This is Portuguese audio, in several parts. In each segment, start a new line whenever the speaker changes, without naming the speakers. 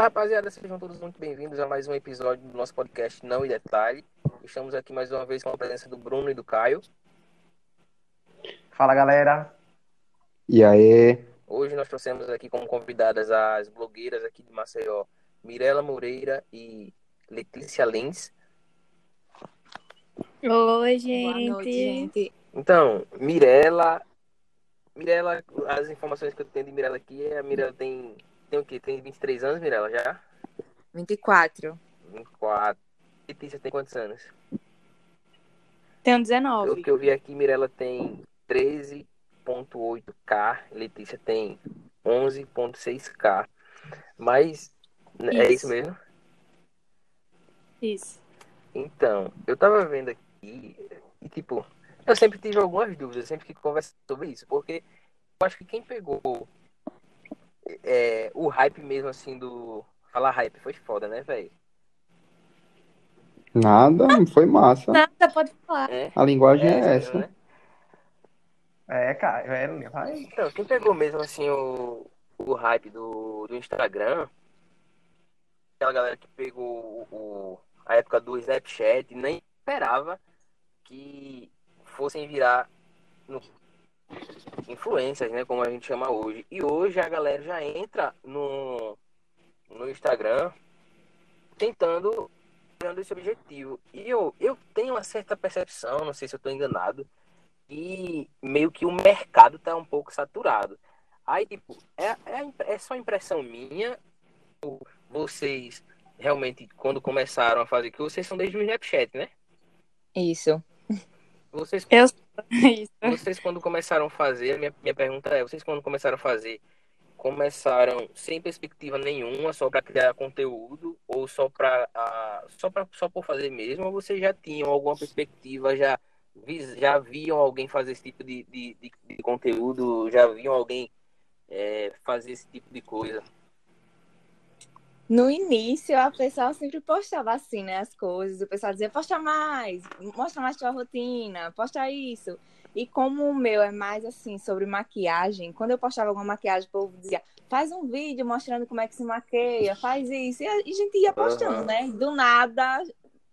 Fala rapaziada, sejam todos muito bem-vindos a mais um episódio do nosso podcast Não e Detalhe. Estamos aqui mais uma vez com a presença do Bruno e do Caio.
Fala galera.
E aí?
Hoje nós trouxemos aqui como convidadas as blogueiras aqui de Maceió, Mirela Moreira e Letícia Lins.
Oi, gente.
Boa noite, gente.
Então, Mirela. Mirela, as informações que eu tenho de Mirela aqui é a Mirela tem. Tem o quê? Tem 23 anos, Mirela, já?
24.
24. Letícia tem quantos anos?
Tenho
O
19.
que eu vi aqui, Mirela tem 13.8K, Letícia tem 11.6K. Mas né, é
Isso.
isso mesmo?
Isso.
Então, eu tava vendo aqui e tipo, eu sempre tive algumas dúvidas, sempre que converso sobre isso, porque eu acho que quem pegou é, o hype mesmo assim do. Falar hype foi foda, né, velho?
Nada, foi massa.
Nada, pode falar.
É,
A linguagem é,
mesmo,
essa.
né?
É, cara, é, vai.
Então, quem pegou mesmo assim o, o hype do, do Instagram, aquela galera que pegou o- a época do Snapchat, nem esperava que fossem virar no, influencers, né? Como a gente chama hoje. E hoje a galera já entra no, no Instagram tentando tentando esse objetivo. E eu, eu tenho uma certa percepção, não sei se eu estou enganado, e meio que o mercado tá um pouco saturado. Aí, tipo, é, é, é só impressão minha, vocês realmente, quando começaram a fazer, que vocês são desde o Snapchat, né?
Isso.
Vocês,
Eu Isso.
vocês quando começaram a fazer, minha, minha pergunta é, vocês quando começaram a fazer, começaram sem perspectiva nenhuma, só para criar conteúdo, ou só para só para só por fazer mesmo, ou vocês já tinham alguma perspectiva, já já viam alguém fazer esse tipo de, de, de, de conteúdo, já viam alguém é, fazer esse tipo de coisa?
No início, a pessoa sempre postava assim, né? As coisas. O pessoal dizia, posta mais, mostra mais tua rotina, posta isso. E como o meu é mais assim, sobre maquiagem, quando eu postava alguma maquiagem, o povo dizia, faz um vídeo mostrando como é que se maqueia, faz isso. E a gente ia postando,
Aham.
né? Do nada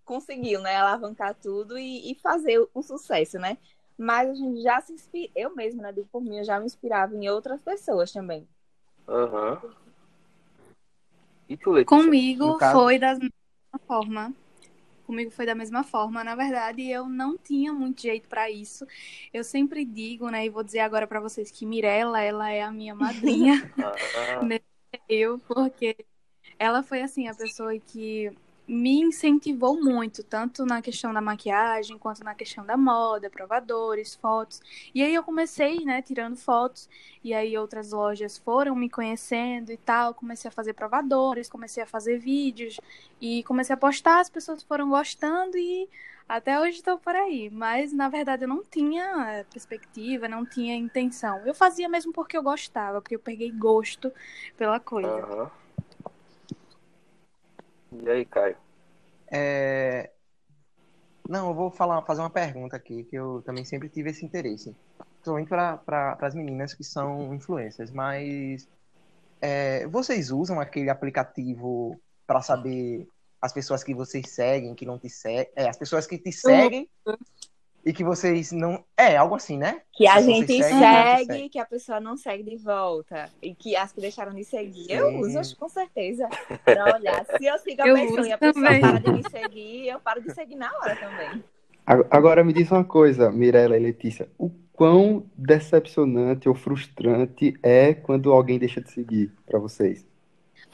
conseguiu, né? Alavancar tudo e, e fazer o, o sucesso, né? Mas a gente já se inspira, eu mesma, né? Digo por mim, eu já me inspirava em outras pessoas também.
Aham. E tu, Letícia?
Comigo foi da mesma forma. Comigo foi da mesma forma. Na verdade, eu não tinha muito jeito pra isso. Eu sempre digo, né, e vou dizer agora pra vocês que Mirella, ela é a minha madrinha.
Ah,
eu, porque ela foi assim a pessoa que me incentivou muito, tanto na questão da maquiagem, quanto na questão da moda, provadores, fotos. E aí eu comecei, né, tirando fotos, e aí outras lojas foram me conhecendo e tal, comecei a fazer provadores, comecei a fazer vídeos e comecei a postar, as pessoas foram gostando e até hoje estou por aí, mas na verdade eu não tinha perspectiva, não tinha intenção. Eu fazia mesmo porque eu gostava, porque eu peguei gosto pela coisa.
aham. E aí, Caio?
É... Não, eu vou falar, fazer uma pergunta aqui, que eu também sempre tive esse interesse. Principalmente para as meninas que são influencers, mas é, vocês usam aquele aplicativo para saber as pessoas que vocês seguem, que não te seguem, é, as pessoas que te seguem e que vocês não. É, algo assim, né?
Que a gente segue,
seguem.
que a pessoa não segue de volta. E que as que deixaram de seguir,
Sim.
eu uso, acho, com certeza. Pra olhar. Se eu sigo a
Eu
pessoa e a pessoa
também.
para de me seguir, eu paro de seguir na hora também.
Agora me diz uma coisa, Mirella e Letícia. O quão decepcionante ou frustrante é quando alguém deixa de seguir pra vocês?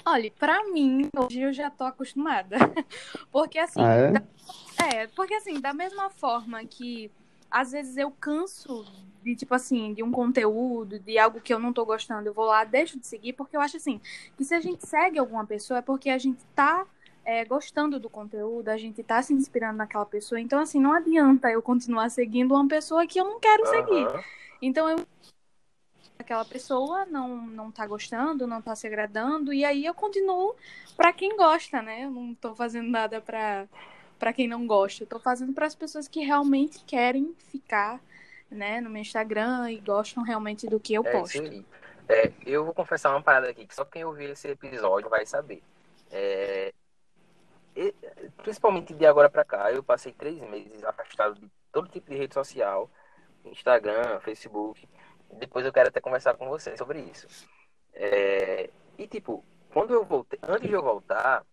Olha, pra mim, hoje eu já tô acostumada. Porque assim,
Ah, é?
da- é, porque assim, da mesma forma que às vezes eu canso de, tipo assim, de um conteúdo, de algo que eu não tô gostando, eu vou lá, deixo de seguir, porque eu acho assim, que se a gente segue alguma pessoa é porque a gente tá é, gostando do conteúdo, a gente tá se inspirando naquela pessoa. Então, assim, não adianta eu continuar seguindo uma pessoa que eu não quero seguir.
Aham.
Então eu aquela pessoa não não tá gostando, não tá se agradando e aí eu continuo pra quem gosta, né? Eu não tô fazendo nada pra para quem não gosta, eu tô fazendo para as pessoas que realmente querem ficar, né, no meu Instagram e gostam realmente do que eu
É
posto.
É, eu vou confessar uma parada aqui, que só quem ouvir esse episódio vai saber. É, e- principalmente de agora pra cá, eu passei três meses afastado de todo tipo de rede social, Instagram, Facebook. Depois eu quero até conversar com vocês sobre isso. É, e tipo, quando eu voltei, antes de eu voltar,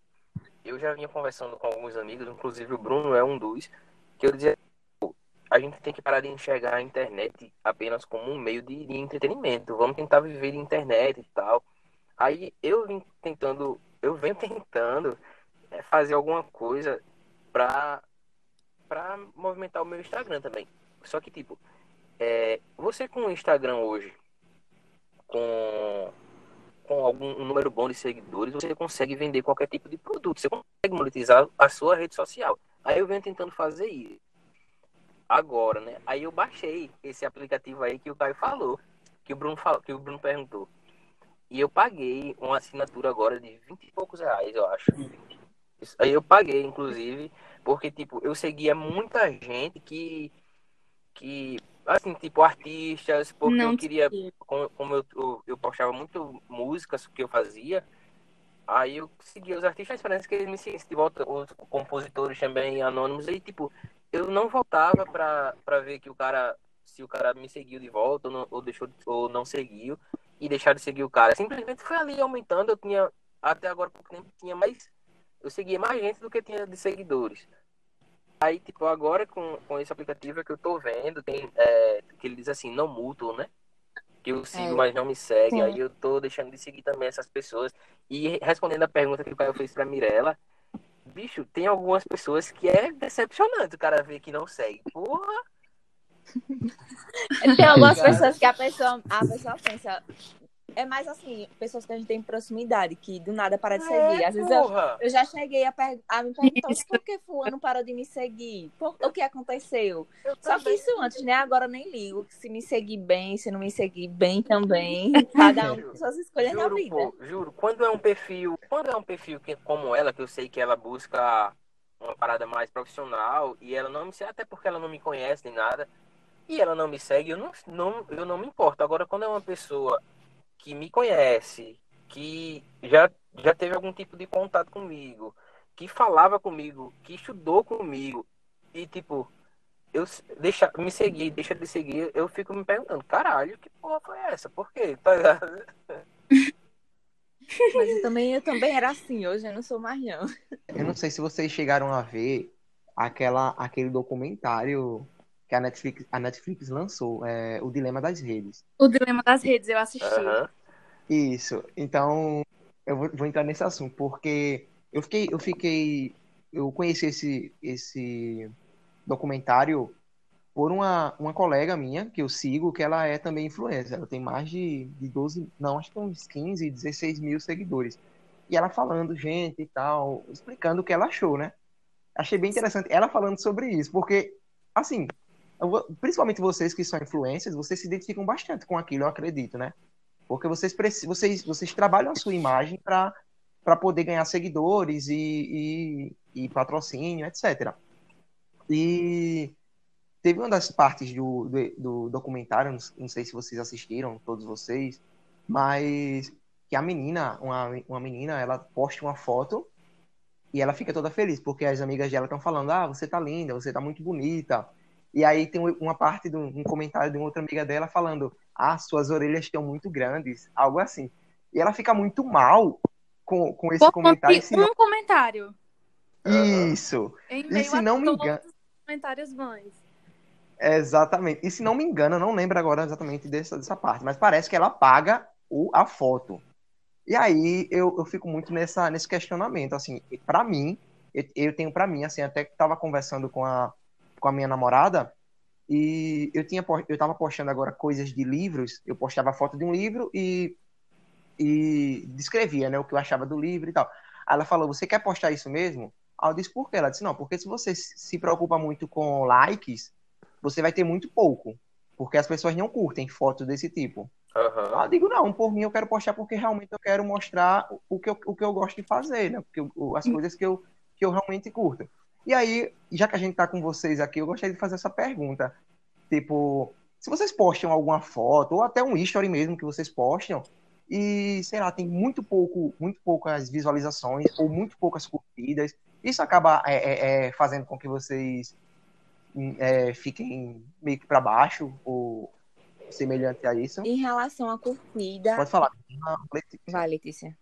eu já vinha conversando com alguns amigos, inclusive o Bruno é um dos, que eu dizia, "Pô, a gente tem que parar de enxergar a internet apenas como um meio de, de entretenimento. Vamos tentar viver de internet e tal. Aí eu vim tentando, eu venho tentando é, fazer alguma coisa pra, pra movimentar o meu Instagram também. Só que, tipo, é, você com o Instagram hoje, com, com algum um número bom de seguidores, você consegue vender qualquer tipo de produto. Você consegue monetizar a sua rede social. Aí eu venho tentando fazer isso. Agora, né? Aí eu baixei esse aplicativo aí que o Caio falou, que o Bruno falou, que o Bruno perguntou. E eu paguei uma assinatura agora de 20 e poucos reais, eu acho. Isso aí eu paguei, inclusive, porque, tipo, eu seguia muita gente que, que assim, tipo, artistas, porque
Não
eu queria, como, como eu, eu, eu postava muito músicas que eu fazia, aí eu seguia os artistas, parece que eles me seguissem de volta, os compositores também anônimos, aí, tipo, eu não voltava pra, pra ver que o cara, se o cara me seguiu de volta ou não, ou deixou, de- ou não seguiu, e deixar de seguir o cara. Simplesmente foi ali aumentando, eu tinha, até agora, por tempo, tinha mais, eu seguia mais gente do que tinha de seguidores. Aí, tipo, agora com, com esse aplicativo é que eu tô vendo, tem, é, que ele diz assim, não mútuo, né? Que eu sigo,
É.
mas não me segue.
Sim.
Aí eu tô deixando de seguir também essas pessoas. E respondendo a pergunta que o Caio fez pra Mirella, bicho, tem algumas pessoas que é decepcionante o cara ver que não segue. Porra!
Tem algumas pessoas que a pessoa, a pessoa pensa. É mais assim, pessoas que a gente tem proximidade, que do nada para de seguir.
É,
Às vezes eu,
porra!
eu já cheguei a, per- a me perguntar
Isso.
por que fulano parou de me seguir? Por- o que aconteceu?
Eu
Só que isso antes, né? Agora eu nem ligo. Se me seguir bem, se não me seguir bem também. Cada um com suas escolhas na
Juro,
vida.
pô, juro. Quando é um perfil, quando é um perfil que, como ela, que eu sei que ela busca uma parada mais profissional e ela não me segue, até porque ela não me conhece nem nada, e ela não me segue, eu não, não, eu não me importo. Agora, quando é uma pessoa que me conhece, que já, já teve algum tipo de contato comigo, que falava comigo, que estudou comigo, e tipo, eu deixa, me seguir, deixa de seguir, eu fico me perguntando, caralho, que porra foi essa? Por quê? Tá ligado?
Mas eu também, eu também era assim, hoje eu não sou mais não.
Eu não sei se vocês chegaram a ver aquela, aquele documentário que a Netflix, a Netflix lançou, é, O Dilema das Redes.
O Dilema das Redes, eu assisti.
Aham.
Isso. Então, eu vou, vou entrar nesse assunto, porque eu fiquei, eu fiquei, eu conheci esse, esse documentário por uma, uma colega minha que eu sigo, que ela é também influencer. Ela tem mais de, de 12, não, acho que uns 15, 16 mil seguidores. E ela falando, gente e tal, explicando o que ela achou, né? Achei bem interessante ela falando sobre isso, porque, assim, principalmente vocês que são influencers, vocês se identificam bastante com aquilo, eu acredito, né? Porque vocês, vocês, vocês trabalham a sua imagem para poder ganhar seguidores e, e, e patrocínio, etc. E teve uma das partes do, do, do documentário, não sei se vocês assistiram, todos vocês, mas que a menina, uma, uma menina, ela posta uma foto e ela fica toda feliz, porque as amigas dela estão falando, ah, você tá linda, você tá muito bonita. E aí tem uma parte de um comentário de uma outra amiga dela falando, ah, suas orelhas estão muito grandes, algo assim. E ela fica muito mal com, com esse
Por
comentário. não-
um comentário.
Isso, E se não me engano-
os comentários
exatamente. E se não me engano, eu não lembro agora exatamente dessa, dessa parte, mas parece que ela paga o, a foto. E aí eu, eu fico muito nessa, nesse questionamento, assim, para mim, eu, eu tenho para mim, assim, até que tava conversando com a, com a minha namorada e eu tinha eu tava postando agora coisas de livros, eu postava a foto de um livro e e descrevia, né, o que eu achava do livro e tal. Aí ela falou: "Você quer postar isso mesmo?" Aí eu disse: "Por quê?" Ela disse: "Não, porque se você se preocupa muito com likes, você vai ter muito pouco, porque as pessoas não curtem fotos desse tipo."
Aham.
Ah, eu digo, não, por mim eu quero postar porque realmente eu quero mostrar o que eu, o que eu gosto de fazer, né? Porque eu- o- as coisas que eu, que eu realmente curto. E aí, já que a gente tá com vocês aqui, eu gostaria de fazer essa pergunta. Tipo, se vocês postam alguma foto, ou até um history mesmo que vocês postam, e, sei lá, tem muito pouco, muito poucas visualizações ou muito poucas curtidas. Isso acaba é, é, é fazendo com que vocês é, fiquem meio que para baixo ou semelhante a isso.
Em relação à curtida.
Pode falar.
Vai, Letícia.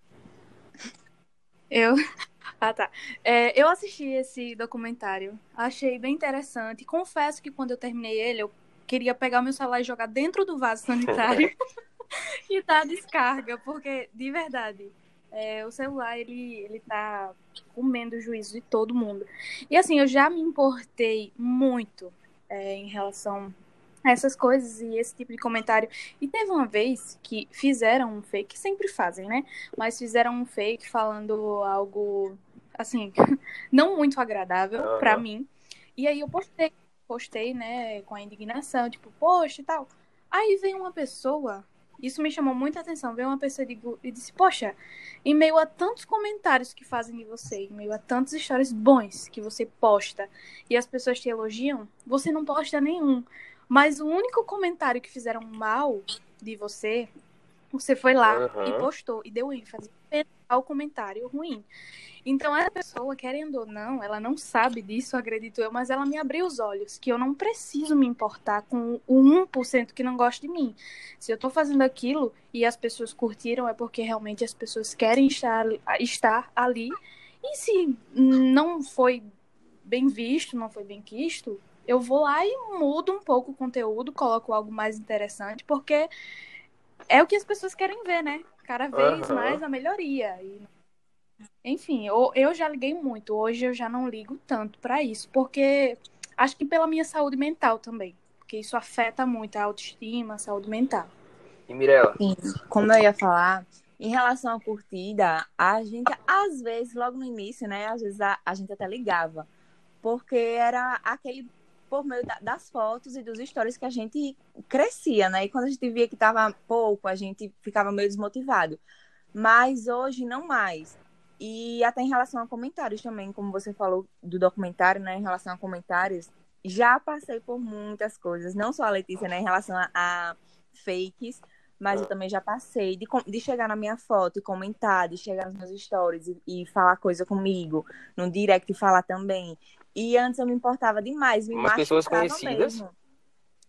Eu. Ah, tá. É, eu assisti esse documentário. Achei bem interessante. Confesso que quando eu terminei ele, eu queria pegar meu celular e jogar dentro do vaso sanitário e dar descarga, porque, de verdade, é, o celular, ele, ele tá comendo o juízo de todo mundo. E assim, eu já me importei muito é, em relação essas coisas e esse tipo de comentário. E teve uma vez que fizeram um fake, sempre fazem, né? Mas fizeram um fake falando algo, assim, não muito agradável uhum. para mim. E aí eu postei, postei, né, com a indignação, tipo, poxa e tal. Aí vem uma pessoa, isso me chamou muita atenção, veio uma pessoa e disse, poxa, em meio a tantos comentários que fazem de você, em meio a tantos stories bons que você posta, e as pessoas te elogiam, você não posta nenhum. Mas o único comentário que fizeram mal de você, você foi lá uhum. e postou e deu ênfase ao comentário ruim. Então, essa pessoa, querendo ou não, ela não sabe disso, acredito eu, mas ela me abriu os olhos, que eu não preciso me importar com o 1% que não gosta de mim. Se eu tô fazendo aquilo e as pessoas curtiram, é porque realmente as pessoas querem estar, estar ali. E se não foi bem visto, não foi bem quisto, eu vou lá e mudo um pouco o conteúdo, coloco algo mais interessante, porque é o que as pessoas querem ver, né? Cada vez uhum. mais a melhoria. E, enfim, eu, eu já liguei muito. Hoje eu já não ligo tanto para isso, porque acho que pela minha saúde mental também. Porque isso afeta muito a autoestima, a saúde mental.
E Mirella?
Sim, como eu ia falar, em relação à curtida, a gente, às vezes, logo no início, né? Às vezes a, a gente até ligava. Porque era aquele por meio da, das fotos e dos stories que a gente crescia, né? E quando a gente via que tava pouco, a gente ficava meio desmotivado. Mas hoje não mais. E até em relação a comentários também, como você falou do documentário, né? Em relação a comentários, já passei por muitas coisas, não só a Letícia, né? Em relação a, a fakes, mas eu também já passei de, de chegar na minha foto e comentar, de chegar nos meus stories e, e falar coisa comigo, no direct e falar também. E antes eu me importava demais, me Umas pessoas conhecidas? Mesmo.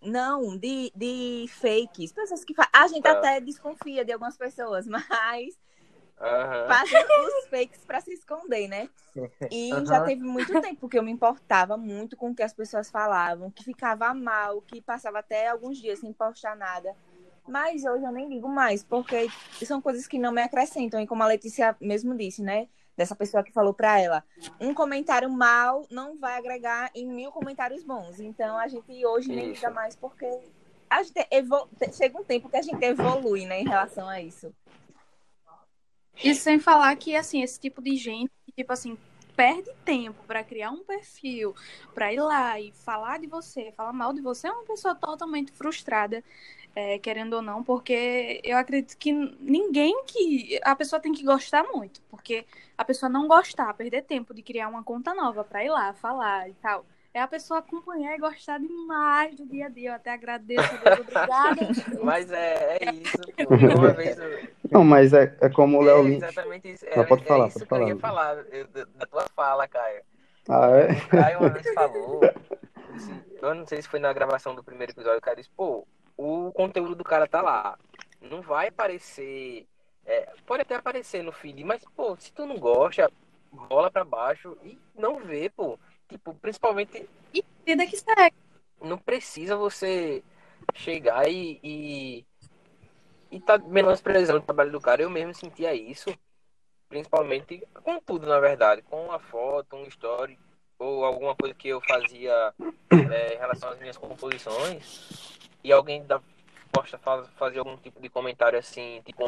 Não, de, de fakes. Pessoas que A gente tá. até desconfia de algumas pessoas, mas uhum. fazem os fakes para se esconder, né? E uhum. já teve muito tempo que eu me importava muito com o que as pessoas falavam, que ficava mal, que passava até alguns dias sem postar nada. Mas hoje eu nem ligo mais, porque são coisas que não me acrescentam. E como a Letícia mesmo disse, né? Dessa pessoa que falou para ela. Um comentário mal não vai agregar em mil comentários bons. Então a gente hoje nem liga mais porque a gente evol... chega um tempo que a gente evolui, né, em relação a isso.
Isso sem falar que assim, esse tipo de gente, tipo assim, perde tempo para criar um perfil, para ir lá e falar de você, falar mal de você, é uma pessoa totalmente frustrada é, querendo ou não, porque eu acredito que ninguém que. A pessoa tem que gostar muito, porque a pessoa não gostar, perder tempo de criar uma conta nova para ir lá falar e tal. É a pessoa acompanhar e gostar demais do dia a dia. Eu até agradeço, Deus, obrigada.
mas é, é isso. Uma vez eu...
Não, mas é, é como o Léo é
Exatamente isso. É, pode falar, é isso pode que falar. eu ia falar eu, da tua fala, Caio.
Ah, é?
O Caio uma vez falou. Assim, eu não sei se foi na gravação do primeiro episódio, o Caio disse, pô, o conteúdo do cara tá lá. Não vai aparecer. É, pode até aparecer no feed, mas, pô, se tu não gosta, bola pra baixo e não vê, pô. Tipo, principalmente.
E vida que segue.
Não precisa você chegar e. e, e tá menosprezando o trabalho do cara. Eu mesmo sentia isso. Principalmente com tudo, na verdade. Com uma foto, um story, ou alguma coisa que eu fazia é, em relação às minhas composições e alguém da posta faz, fazer algum tipo de comentário assim, tipo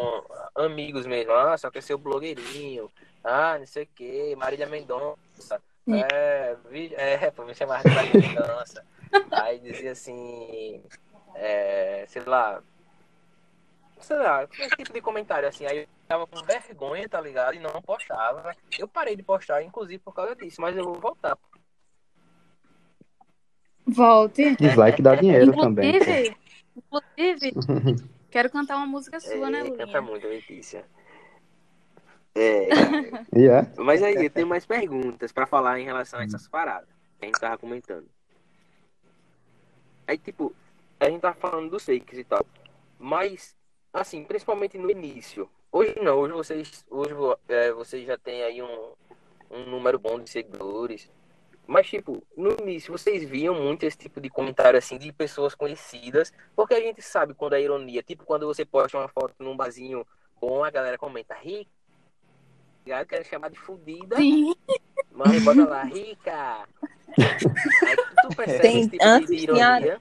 amigos mesmo, ah, só quer ser o blogueirinho, ah, não sei o que, Marília Mendonça, é, vi, é, pô, me chamava de Marília Mendonça. Aí dizia assim, é, sei lá, sei lá, esse tipo de comentário assim, aí eu tava com vergonha, tá ligado? E não postava. Eu parei de postar, inclusive, por causa disso, mas eu vou voltar.
Volte.
Dislike dá dinheiro inclusive, também.
Inclusive, Quero cantar uma música sua, né,
É,
Lulinha?
canta muito, Letícia. É,
E é.
mas aí, eu tenho mais perguntas pra falar em relação a essas paradas que a gente tava comentando. Aí, tipo, a gente tava falando dos fakes e tal. Mas, assim, principalmente no início. Hoje não, hoje vocês, hoje, é, vocês já têm aí um, um número bom de seguidores. Mas, tipo, no início vocês viam muito esse tipo de comentário, assim, de pessoas conhecidas. Porque a gente sabe quando é ironia. Tipo, quando você posta uma foto num barzinho bom, a galera comenta, rica. Eu quero chamar de fudida.
Sim.
Mas bota lá, rica. Aí tu percebe
Tem-
esse tipo de
antes
ironia.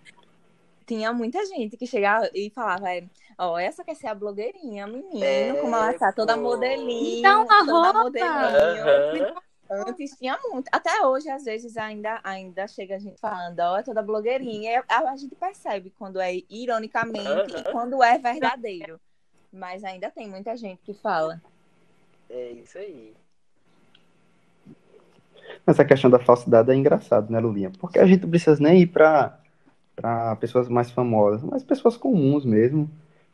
Tinha muita gente que chegava e falava, é, ó, essa quer ser a blogueirinha, menino,
É,
como ela tá, toda modelinho,
Dá uma
toda
roupa.
modelinho.
Aham.
Antes tinha muito. Até hoje, às vezes, ainda, ainda chega a gente falando, ó, é toda blogueirinha. A, a gente percebe quando é ironicamente
Aham.
e quando é verdadeiro. Mas ainda tem muita gente que fala.
É isso aí.
Essa questão da falsidade é engraçado, né, Lulinha? Porque a gente não precisa nem ir pra pessoas mais famosas, mas pessoas comuns mesmo.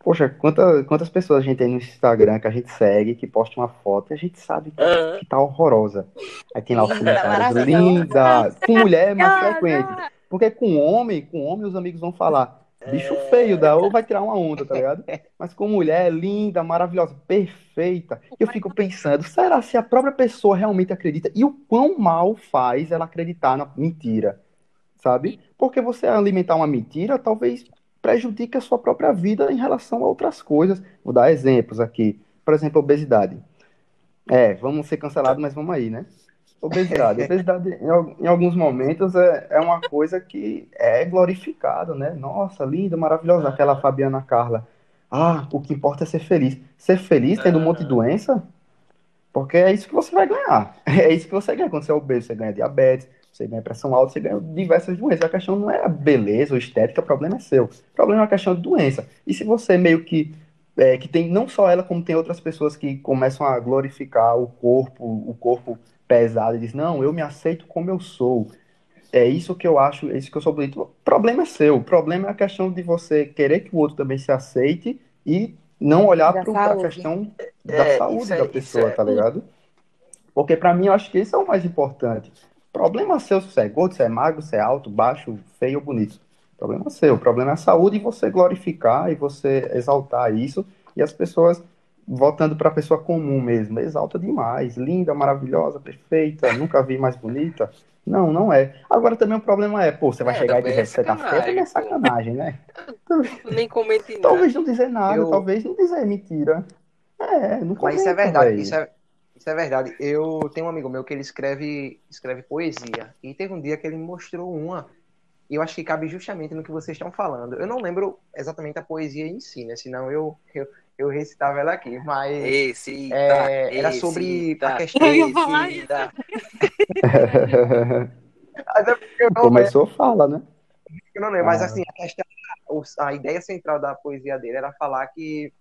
Poxa, quanta, quantas pessoas a gente tem no Instagram que a gente segue, que posta uma foto e a gente sabe que,
Aham.
que tá horrorosa. Aí tem lá os comentários, linda, com mulher é mais frequente. Porque com homem, com homem os amigos vão falar, bicho
É.
feio, dá, ou vai tirar uma onda, tá ligado? Mas com mulher, linda, maravilhosa, perfeita. Eu fico pensando, será se a própria pessoa realmente acredita? E o quão mal faz ela acreditar na mentira, sabe? Porque você alimentar uma mentira talvez prejudique a sua própria vida em relação a outras coisas. Vou dar exemplos aqui. Por exemplo, obesidade. É, vamos ser cancelados, mas vamos aí, né? Obesidade. Obesidade, em, em alguns momentos, é, é uma coisa que é glorificada, né? Nossa, linda, maravilhosa, aquela Fabiana Carla. Ah, o que importa é ser feliz. Ser feliz tendo um monte de doença? Porque é isso que você vai ganhar. É isso que você ganha quando você é obeso. Você ganha diabetes, você ganha pressão alta, você ganha diversas doenças. A questão não é a beleza ou estética, o problema é seu. O problema é a questão de doença. E se você meio que é, que tem não só ela, como tem outras pessoas que começam a glorificar o corpo, o corpo pesado, e diz, não, eu me aceito como eu sou. É isso que eu acho, é isso que eu sou bonito. O problema é seu. O problema é a questão de você querer que o outro também se aceite e não olhar para a questão da
É,
saúde
é-
da pessoa,
é-
tá ligado? Porque pra mim eu acho que isso é o mais importante. Problema seu se você é gordo, se é magro, se é alto, baixo, feio ou bonito. Problema seu. O problema é a saúde e você glorificar e você exaltar isso e as pessoas voltando para a pessoa comum mesmo, exalta demais, linda, maravilhosa, perfeita, nunca vi mais bonita. Não, não é. Agora também o problema é, pô, você vai
É,
chegar e
também
dizer
é
que você tá também é
sacanagem,
né?
Nem comente nada.
Talvez não dizer nada,
Eu-
talvez não dizer mentira. É, não
Mas isso é verdade, isso é, isso é verdade. Eu tenho um amigo meu que ele escreve, escreve poesia. E teve um dia que ele me mostrou uma. E eu acho que cabe justamente no que vocês estão falando. Eu não lembro exatamente a poesia em si, né? Senão eu, eu, eu recitava ela aqui. Mas
Esse,
É, era
esse,
sobre
tá,
a questão-
Eu ia falar isso.
tá.
Mas é porque eu não lembro,
Começou, fala, né?
eu não lembro. Mas
Ah.
assim, a, questão, a ideia central da poesia dele era falar que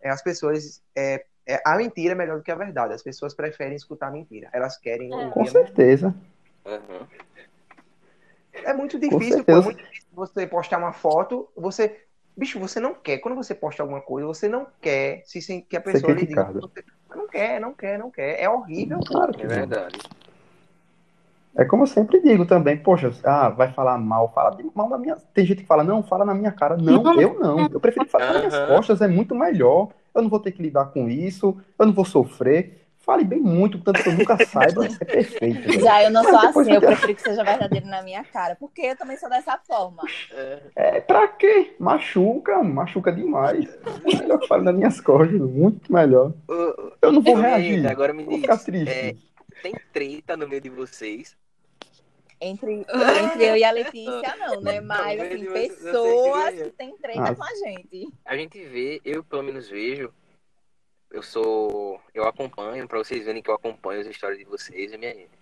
é, as pessoas. É, é, a mentira é melhor do que a verdade. As pessoas preferem escutar a mentira. Elas querem
É.
ouvir
Com certeza.
Aham.
É muito difícil, pô, é muito difícil você postar uma foto, você. Bicho, você não quer. Quando você posta alguma coisa, você não quer se que a pessoa lhe diga. Você... Não quer, não quer, não quer. É horrível.
Claro que
É verdade.
É como eu sempre digo também, poxa, ah, vai falar mal, fala de mal na minha. Tem gente que fala, não, fala na minha cara. Não, eu não. Eu prefiro falar nas minhas costas, é muito melhor. Eu não vou ter que lidar com isso, eu não vou sofrer. Fale bem muito, tanto que eu nunca saiba ser perfeito. velho.
Já eu não
Mas
sou assim, eu prefiro que seja verdadeiro na minha cara, porque eu também sou dessa forma.
É.
É, pra quê? Machuca, machuca demais. É melhor que fale nas minhas costas, muito melhor. Eu não vou reagir.
Agora me
Vou
diz,
ficar triste.
é, tem treta no meio de vocês?
Entre, entre eu e a Letícia, não, né? Mas, assim, pessoas que têm treta com a gente.
A gente vê, eu pelo menos vejo, eu sou, eu acompanho, pra vocês verem que eu acompanho as histórias de vocês e minha gente.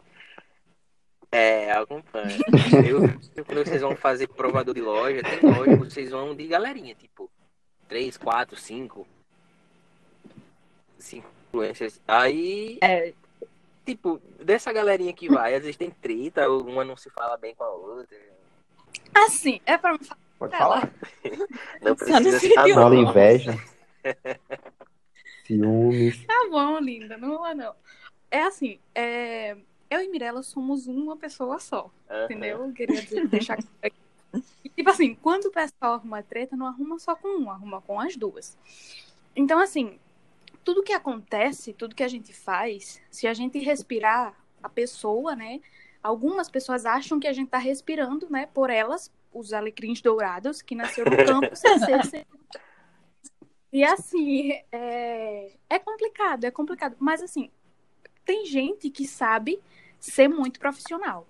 É, eu acompanho. Eu, quando vocês vão fazer provador de loja, tem loja, vocês vão de galerinha, tipo, três, quatro, cinco, cinco influencers. Aí,
É,
tipo, dessa galerinha que vai, às vezes tem treta, uma não se fala bem com a outra.
Assim, é pra me falar
Pode falar?
Não precisa
não
citar
sentiu.
Rola inveja. Ciúmes.
Tá bom, linda, não vou não. É assim, é, eu e Mirella somos uma pessoa só, entendeu? Eu queria dizer, deixar. E, Tipo assim, quando o pessoal arruma treta, não arruma só com um, arruma com as duas. Então, assim, tudo que acontece, tudo que a gente faz, se a gente respirar a pessoa, né? Algumas pessoas acham que a gente tá respirando, né? Por elas, os alecrins dourados, que nasceu no campo, sem ser, sem e assim, é, é complicado, é complicado. Mas assim, tem gente que sabe ser muito profissional.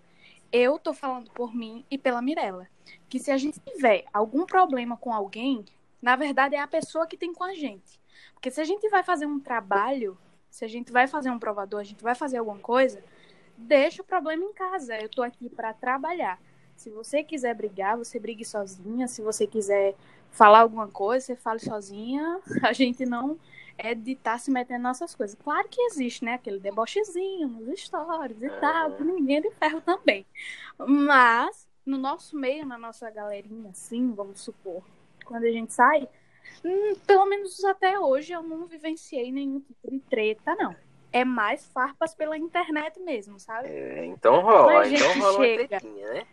Eu tô falando por mim e pela Mirella. Que se a gente tiver algum problema com alguém, na verdade é a pessoa que tem com a gente. Porque se a gente vai fazer um trabalho, se a gente vai fazer um provador, a gente vai fazer alguma coisa, deixa o problema em casa. Eu tô aqui para trabalhar. Se você quiser brigar, você brigue sozinha. Se você quiser falar alguma coisa, você fale sozinha. A gente não é de estar se metendo nessas coisas. Claro que existe, né? Aquele debochezinho nos stories e tal, que ninguém é de ferro também. Mas, no nosso meio, na nossa galerinha, assim, vamos supor, quando a gente sai, pelo menos até hoje eu não vivenciei nenhum tipo de treta, não. É mais farpas pela internet mesmo, sabe?
É, então rola,
Mas,
então
gente,
rola uma
chega.
tretinha, né?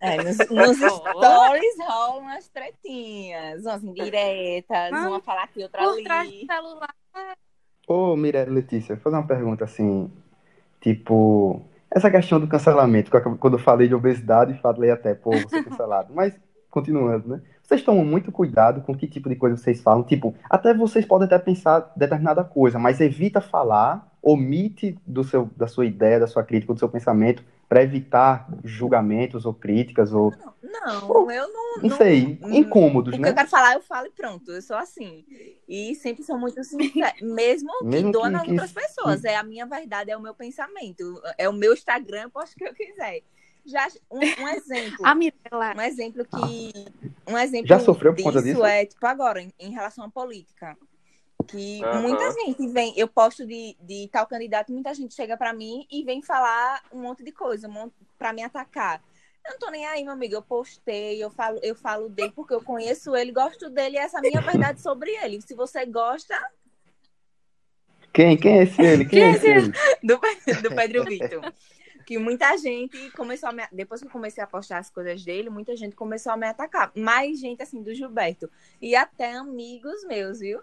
É, nos, nos stories rolam as tretinhas, umas indiretas,
Ah,
uma falar aqui, outra
Por trás
ali.
do celular.
Ô, Mirella Letícia, vou fazer uma pergunta assim, tipo, essa questão do cancelamento, quando eu falei de obesidade, falei até, pô, vou ser cancelado, mas continuando, né? Vocês tomam muito cuidado com que tipo de coisa vocês falam, tipo, até vocês podem até pensar determinada coisa, mas evita falar, omite do seu, da sua ideia, da sua crítica, do seu pensamento, para evitar julgamentos ou críticas ou,
Não, eu não.
não sei,
não-
incômodos,
O que
né?
eu quero falar, eu falo e pronto. Eu sou assim. E sempre sou muito sincera. Mesmo que
Mesmo
dou
que-
nas
que-
outras pessoas. É a minha verdade, é o meu pensamento. É o meu Instagram, eu posto o que eu quiser. Já um, um exemplo.
A Mirella.
Um exemplo que. Um exemplo
Já sofreu por conta disso?
é, tipo, agora, em, em relação à política. Que muita gente vem, eu posto de, de tal candidato, muita gente chega pra mim e vem falar um monte de coisa, um monte, pra me atacar. Eu não tô nem aí, meu amigo. Eu postei, eu falo, eu falo dele porque eu conheço ele, gosto dele, e essa é a minha verdade sobre ele. Se você gosta
Quem, quem é esse ele? Quem é esse ele?
do, do Pedro Vitor. Que muita gente começou a me... Depois que eu comecei a postar as coisas dele, muita gente começou a me atacar. Mais gente, assim, do Gilberto. E até amigos meus, viu?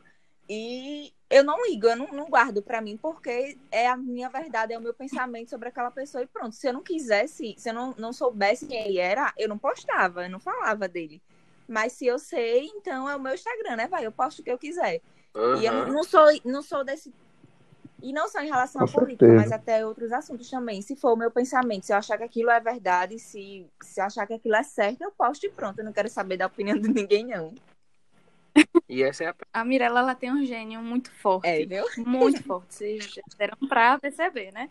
E eu não ligo, eu não, não guardo pra mim, porque é a minha verdade, é o meu pensamento sobre aquela pessoa e pronto. Se eu não quisesse, se eu não, não soubesse quem ele era, eu não postava, eu não falava dele. Mas se eu sei, então é o meu Instagram, né? Vai, eu posto o que eu quiser. E eu não sou, não sou desse. E não só em relação
Com
à política,
certeza.
mas até outros assuntos também. Se for o meu pensamento, se eu achar que aquilo é verdade, se, se eu achar que aquilo é certo, eu posto e pronto. Eu não quero saber da opinião de ninguém, não.
E essa é a
A Mirella, ela tem um gênio muito forte.
É, viu?
Muito forte. Vocês já deram pra perceber, né?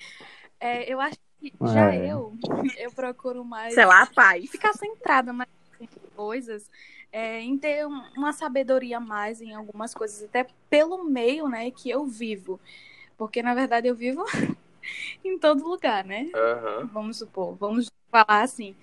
É, eu acho que já
É.
eu, eu procuro mais
Sei lá, a paz.
ficar centrada mais em coisas, é, em ter um- uma sabedoria a mais em algumas coisas, até pelo meio, né, que eu vivo. Porque, na verdade, eu vivo em todo lugar, né?
Aham.
vamos supor, vamos falar assim.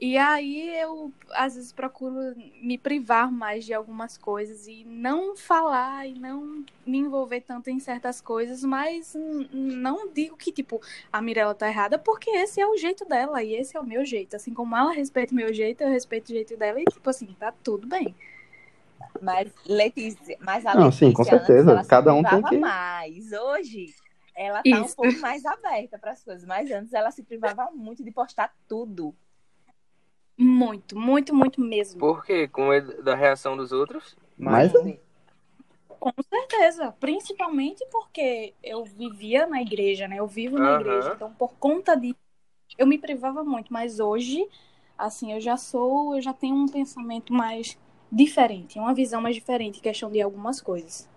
E aí eu às vezes procuro me privar mais de algumas coisas e não falar e não me envolver tanto em certas coisas, mas não digo que tipo a Mirella tá errada, porque esse é o jeito dela e esse é o meu jeito. Assim como ela respeita o meu jeito, eu respeito o jeito dela e tipo assim, tá tudo bem.
Mas Letícia, mas a
Não,
Letícia,
sim, com
antes,
certeza.
ela se
Tá um tem
privava
que-
mais. Hoje, ela tá
Isso.
um pouco mais aberta para as coisas. Mas antes, ela se privava muito de postar tudo.
Muito, muito, muito mesmo.
Por quê? Com medo da reação dos outros?
Mas
Com certeza, principalmente porque eu vivia na igreja, né? Eu vivo na
Aham.
igreja, então por conta disso eu me privava muito, mas hoje, assim, eu já sou, eu já tenho um pensamento mais diferente, uma visão mais diferente em questão de algumas coisas.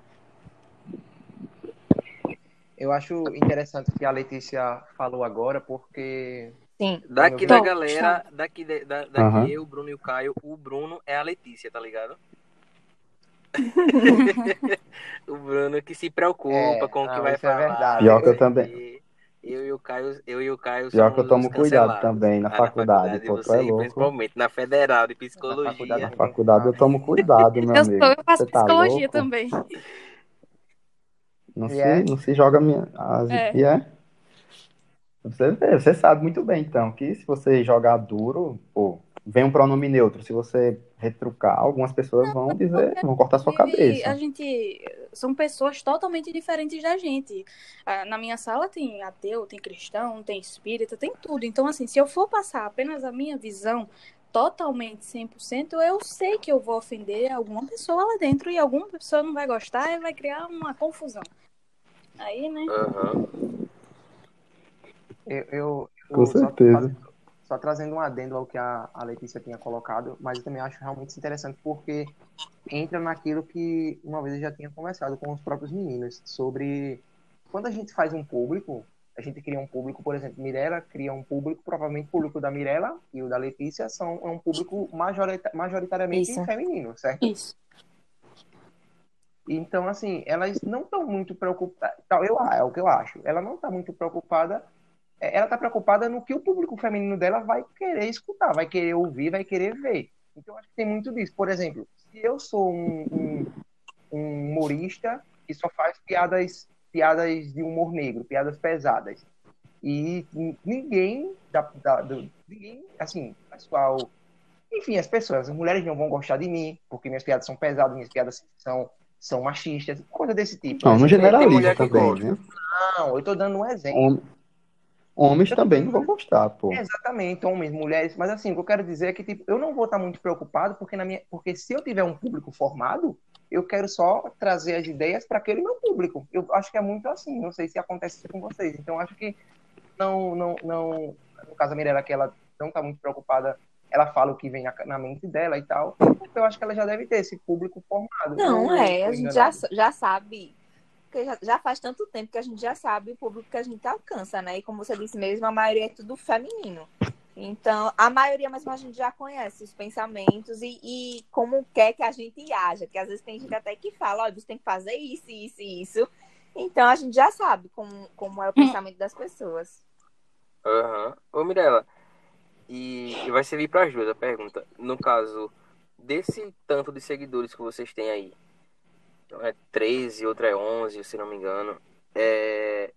Eu acho interessante o que a Letícia falou agora, porque
Sim.
Daqui da galera, daqui, de- da, daqui
Aham.
eu, o Bruno e o Caio, o Bruno é a Letícia, tá ligado? o Bruno que se preocupa
É,
com o que
não,
vai
isso é
falar.
verdade.
Pior que eu também.
Eu e o Caio, eu e o Caio
Pior que eu tomo cuidado também na faculdade,
faculdade
pô,
você,
é louco.
principalmente na federal de
Na
psicologia.
faculdade
Na faculdade eu tomo cuidado, meu
Eu
amigo.
sou, eu faço
Você tá
psicologia
louco?
também.
Não
E
se,
é?
não se joga minha. As...
É.
E é? Você vê, você sabe muito bem, então, que se você jogar duro, pô, vem um pronome neutro. Se você retrucar, algumas pessoas vão dizer, vão cortar sua cabeça.
a gente são pessoas totalmente diferentes da gente. Ah, Na minha sala tem ateu, tem cristão, tem espírita, tem tudo. Então, assim, se eu for passar apenas a minha visão totalmente 100%, eu sei que eu vou ofender alguma pessoa lá dentro e alguma pessoa não vai gostar e vai criar uma confusão. Aí, né?
Aham.
Eu, eu, eu
Com
só,
certeza.
Só trazendo um adendo ao que a, a Letícia tinha colocado, mas eu também acho realmente interessante porque entra naquilo que uma vez eu já tinha conversado com os próprios meninos sobre quando a gente faz um público, a gente cria um público, por exemplo, Mirella cria um público, provavelmente o público da Mirella e o da Letícia são é um público majorita- majoritariamente
Isso.
feminino, certo?
Isso.
Então, assim, elas não estão muito preocupadas. Eu, é o que eu acho. Ela não está muito preocupada. Ela está preocupada no que o público feminino dela vai querer escutar, vai querer ouvir, vai querer ver. Então, acho que tem muito disso. Por exemplo, se eu sou um, um, um humorista que só faz piadas, piadas de humor negro, piadas pesadas, e ninguém, da, da- do- ninguém, assim, pessoal, enfim, as pessoas, as mulheres não vão gostar de mim, porque minhas piadas são pesadas, minhas piadas são, são machistas, coisa desse tipo.
Não, não generaliza também, né?
Não, eu tô dando um exemplo.
Homens também não vão gostar, pô.
Exatamente, homens, mulheres, mas assim, o que eu quero dizer é que tipo, eu não vou estar muito preocupado, porque, na minha, porque se eu tiver um público formado, eu quero só trazer as ideias para aquele meu público. Eu acho que é muito assim, não sei se acontece isso com vocês. Então, acho que não, não, não, no caso da Mirella, que ela não está muito preocupada, ela fala o que vem na, na mente dela e tal. Eu acho que ela já deve ter esse público formado.
Não,
Ou-
é,
ou
a gente já, já sabe. Porque já, já faz tanto tempo que a gente já sabe o público que a gente alcança, né? E como você disse mesmo, a maioria é tudo feminino. Então, a maioria mesmo a gente já conhece os pensamentos e, e como quer que a gente haja. Que às vezes tem gente até que fala, olha, você tem que fazer isso, isso e isso. Então, a gente já sabe como, como é o pensamento das pessoas.
Aham. Ô, Mirella, e, e vai servir para as duas a pergunta. No caso, desse tanto de seguidores que vocês têm aí, é 13, outra é 11, se não me engano, é,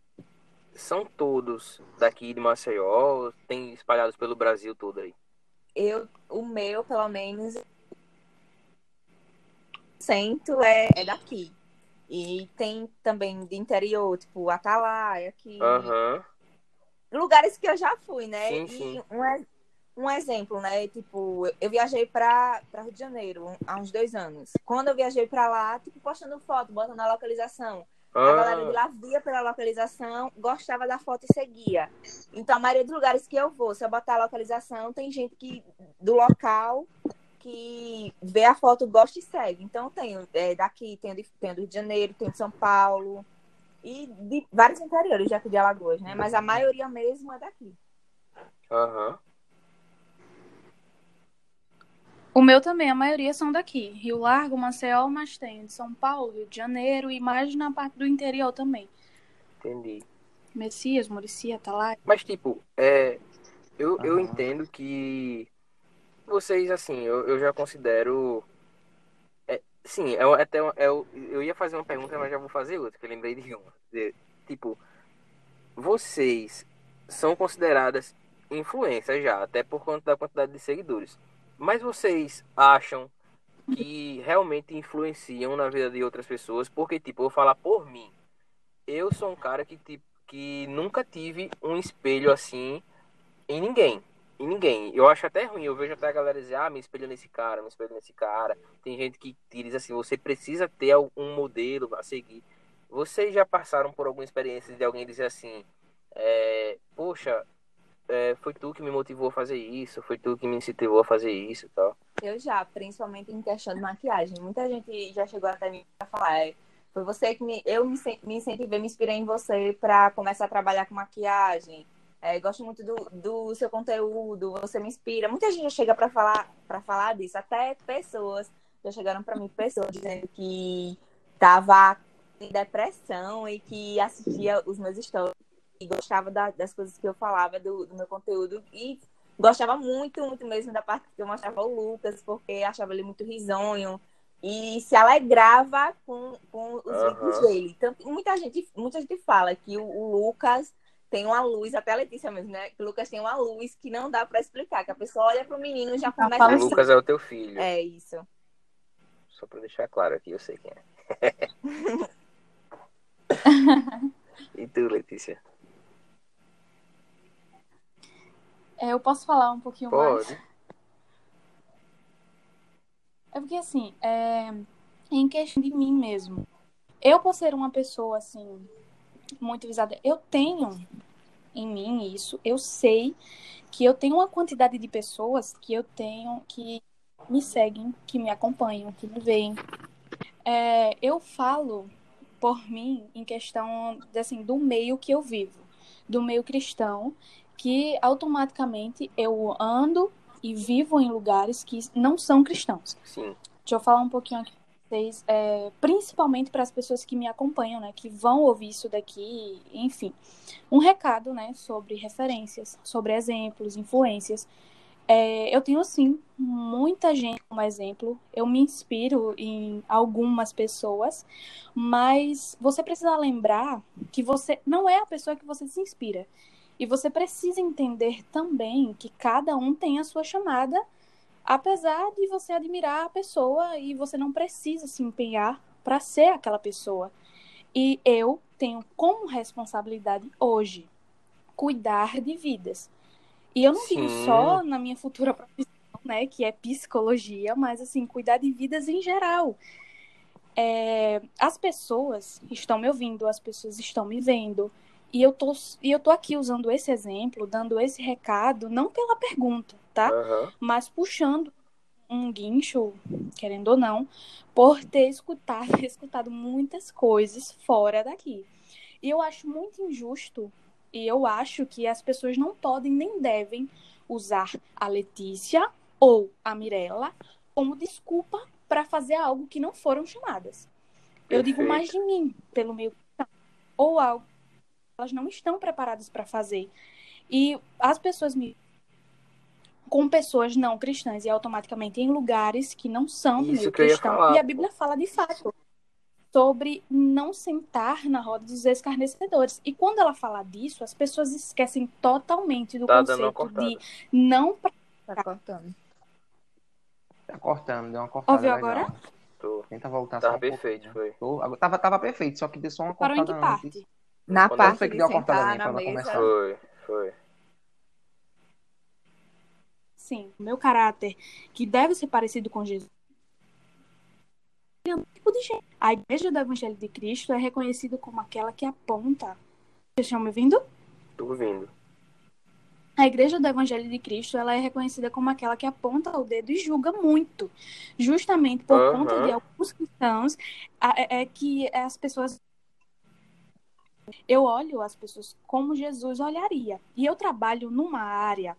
são todos daqui de Maceió, ou tem espalhados pelo Brasil todo aí?
Eu, o meu, pelo menos, cento é, é daqui. E tem também de interior, tipo Atalaia, aqui.
Aham.
lugares que eu já fui, né?
Sim, sim.
E- um exemplo, né? Tipo, eu- viajei pra Rio de Janeiro um- há uns dois anos. Quando eu viajei pra lá, tipo, postando foto, botando a localização. A galera de
Ah,
lá via pela localização, gostava da foto e seguia. Então, a maioria dos lugares que eu vou, se eu botar a localização, tem gente que do local que vê a foto, gosta e segue. Então, tenho é, daqui, tenho do Rio de Janeiro, tenho de São Paulo e de vários interiores, já que de Alagoas, né? Mas a maioria mesmo é daqui.
Aham.
O meu também, a maioria são daqui. Rio Largo, Maceió, mas tem de São Paulo, Rio de Janeiro e mais na parte do interior também.
Entendi.
Messias, Murici, Atalaia.
Mas, tipo, é, eu, eu entendo que vocês, assim, eu, eu já considero. É, sim, é, até é, eu, eu ia fazer uma pergunta, mas já vou fazer outra, que eu lembrei de uma. De- tipo, vocês são consideradas influências já, até por conta da quantidade de seguidores. Mas vocês acham que realmente influenciam na vida de outras pessoas? Porque, tipo, eu vou falar por mim. Eu sou um cara que, tipo, que nunca tive um espelho assim em ninguém. Em ninguém. Eu acho até ruim. Eu vejo até a galera dizer, ah, me espelho nesse cara, me espelho nesse cara. Tem gente que diz assim, você precisa ter um modelo a seguir. Vocês já passaram por alguma experiência de alguém dizer assim, é, poxa, é, foi tu que me motivou a fazer isso, foi tu que me incentivou a fazer isso e tal.
Eu já, principalmente em questão de maquiagem. Muita gente já chegou até mim pra falar, é, foi você que me, eu me, me incentivei, me inspirei em você para começar a trabalhar com maquiagem. É, gosto muito do, do seu conteúdo, você me inspira. Muita gente já chega para falar para falar disso, até pessoas já chegaram para mim pessoas dizendo que tava em depressão e que assistia os meus stories e gostava da, das coisas que eu falava, do, do, meu conteúdo. E gostava muito, muito mesmo da parte que eu mostrava o Lucas, porque achava ele muito risonho. E se alegrava com, com os uhum. vídeos dele. Então, muita gente, muita gente fala que o, o Lucas tem uma luz, até a Letícia mesmo, né? Que o Lucas tem uma luz que não dá para explicar, que a pessoa olha pro menino e já começa
a... O Lucas é o teu filho.
É isso.
Só para deixar claro aqui, eu sei quem é. e tu, Letícia?
É, eu posso falar um pouquinho
Pode.
mais? É porque, assim, é... em questão de mim mesmo, eu, por ser uma pessoa, assim, muito visada, eu tenho em mim isso, eu sei que eu tenho uma quantidade de pessoas que eu tenho que me seguem, que me acompanham, que me veem. É, eu falo por mim em questão assim, do meio que eu vivo, do meio cristão, que automaticamente eu ando e vivo em lugares que não são cristãos.
Sim.
Deixa eu falar um pouquinho aqui vocês, é, principalmente para as pessoas que me acompanham, né, que vão ouvir isso daqui, enfim, um recado, né, sobre referências, sobre exemplos, influências. É, eu tenho sim muita gente como exemplo. Eu me inspiro em algumas pessoas, mas você precisa lembrar que você não é a pessoa que você se inspira. E você precisa entender também que cada um tem a sua chamada apesar de você admirar a pessoa e você não precisa se empenhar para ser aquela pessoa. E eu tenho como responsabilidade hoje cuidar de vidas. E eu não Sim. digo só na minha futura profissão, né, que é psicologia, mas assim, cuidar de vidas em geral. É, as pessoas estão me ouvindo, as pessoas estão me vendo. E eu tô, e eu tô aqui usando esse exemplo, dando esse recado, não pela pergunta, tá?
Uhum.
Mas puxando um guincho, querendo ou não, por ter escutado, escutado muitas coisas fora daqui. E eu acho muito injusto, e eu acho que as pessoas não podem nem devem usar a Letícia ou a Mirella como desculpa para fazer algo que não foram chamadas. Eu digo mais de mim, pelo meu ou algo elas não estão preparadas para fazer. E as pessoas me com pessoas não cristãs e automaticamente em lugares que não são do meio cristão. E a Bíblia fala de fato sobre não sentar na roda dos escarnecedores. E quando ela fala disso, as pessoas esquecem totalmente do tá conceito de não
Tá cortando.
Tá cortando, deu uma cortada
Ouviu
legal.
agora?
Tô.
Tenta voltar
tava
um
perfeito, foi.
Tô, tava, tava perfeito, só que deu só uma
Parou em
cortada
que parte?
antes.
Na
Quando
parte
foi que
de
deu a cortada
na mesa.
começar?
Foi, foi.
Sim, o meu caráter, que deve ser parecido com Jesus. é um tipo de gente. A Igreja do Evangelho de Cristo é reconhecida como aquela que aponta. Vocês estão me ouvindo?
Tô ouvindo.
A Igreja do Evangelho de Cristo ela é reconhecida como aquela que aponta o dedo e julga muito. Justamente por
Aham.
conta de alguns cristãos, é, é que as pessoas. Eu olho as pessoas como Jesus olharia. E eu trabalho numa área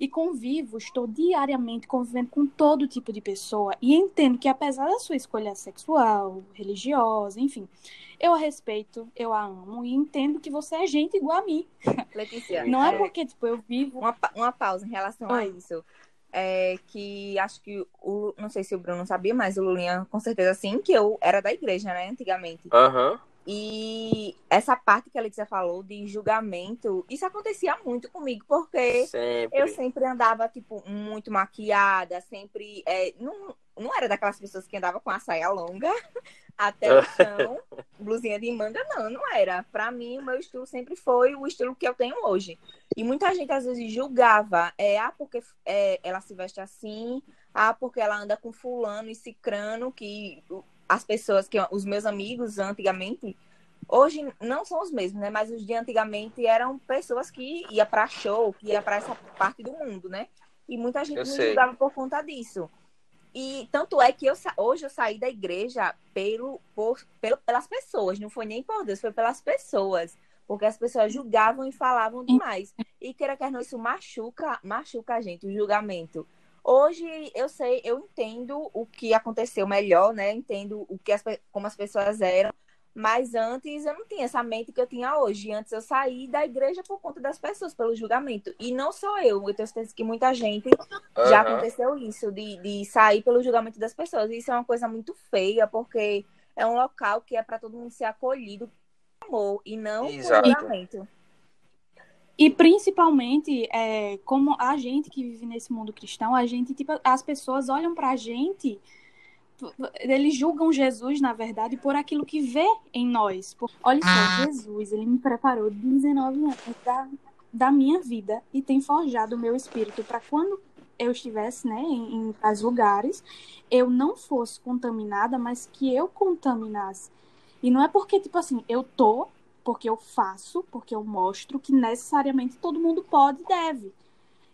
e convivo, estou diariamente convivendo com todo tipo de pessoa e entendo que apesar da sua escolha sexual, religiosa, enfim, eu a respeito, eu a amo e entendo que você é gente igual a mim.
Letícia,
Não é
é,
porque, tipo, eu vivo
uma, uma pausa em relação a
Oi.
isso. É que acho que o. Não sei se o Bruno sabia, mas o Lulinha com certeza sim, que eu era da igreja, né, antigamente.
Aham.
E essa parte que a Letícia falou de julgamento, isso acontecia muito comigo, porque
Sempre.
eu sempre andava, tipo, muito maquiada, sempre. é, não, não era daquelas pessoas que andava com a saia longa até o chão, blusinha de manga, não, não era. Pra mim, o meu estilo sempre foi o estilo que eu tenho hoje. E muita gente às vezes julgava, é, ah, porque é, ela se veste assim, ah, porque ela anda com fulano e cicrano, que as pessoas, que os meus amigos antigamente, hoje não são os mesmos, né? Mas os de antigamente eram pessoas que ia para show, que ia para essa parte do mundo, né? E muita gente
Eu
me
sei.
julgava por conta disso. E tanto é que eu, hoje eu saí da igreja pelo, por, pelo, pelas pessoas, não foi nem por Deus, foi pelas pessoas. Porque as pessoas julgavam e falavam demais. E queira quer não, isso machuca, machuca a gente, o julgamento. Hoje eu sei, eu entendo o que aconteceu melhor, né? Entendo o que as, como as pessoas eram, Mas antes eu não tinha essa mente que eu tinha hoje. Antes eu saí da igreja por conta das pessoas, pelo julgamento. E não só eu, eu tenho certeza que muita gente já
Aham.
aconteceu isso, de, de sair pelo julgamento das pessoas. Isso é uma coisa muito feia, porque é um local que é para todo mundo ser acolhido com amor e não
Exato.
julgamento.
E principalmente, é, como a gente que vive nesse mundo cristão, a gente, tipo, as pessoas olham pra gente, eles julgam Jesus, na verdade, por aquilo que vê em nós. Por- Olha só, Jesus, ele me preparou 19 anos da, da minha vida e tem forjado o meu espírito para quando eu estivesse, né, em, em tais lugares, eu não fosse contaminada, mas que eu contaminasse. E não é porque, tipo assim, eu tô porque eu faço, porque eu mostro que necessariamente todo mundo pode e deve.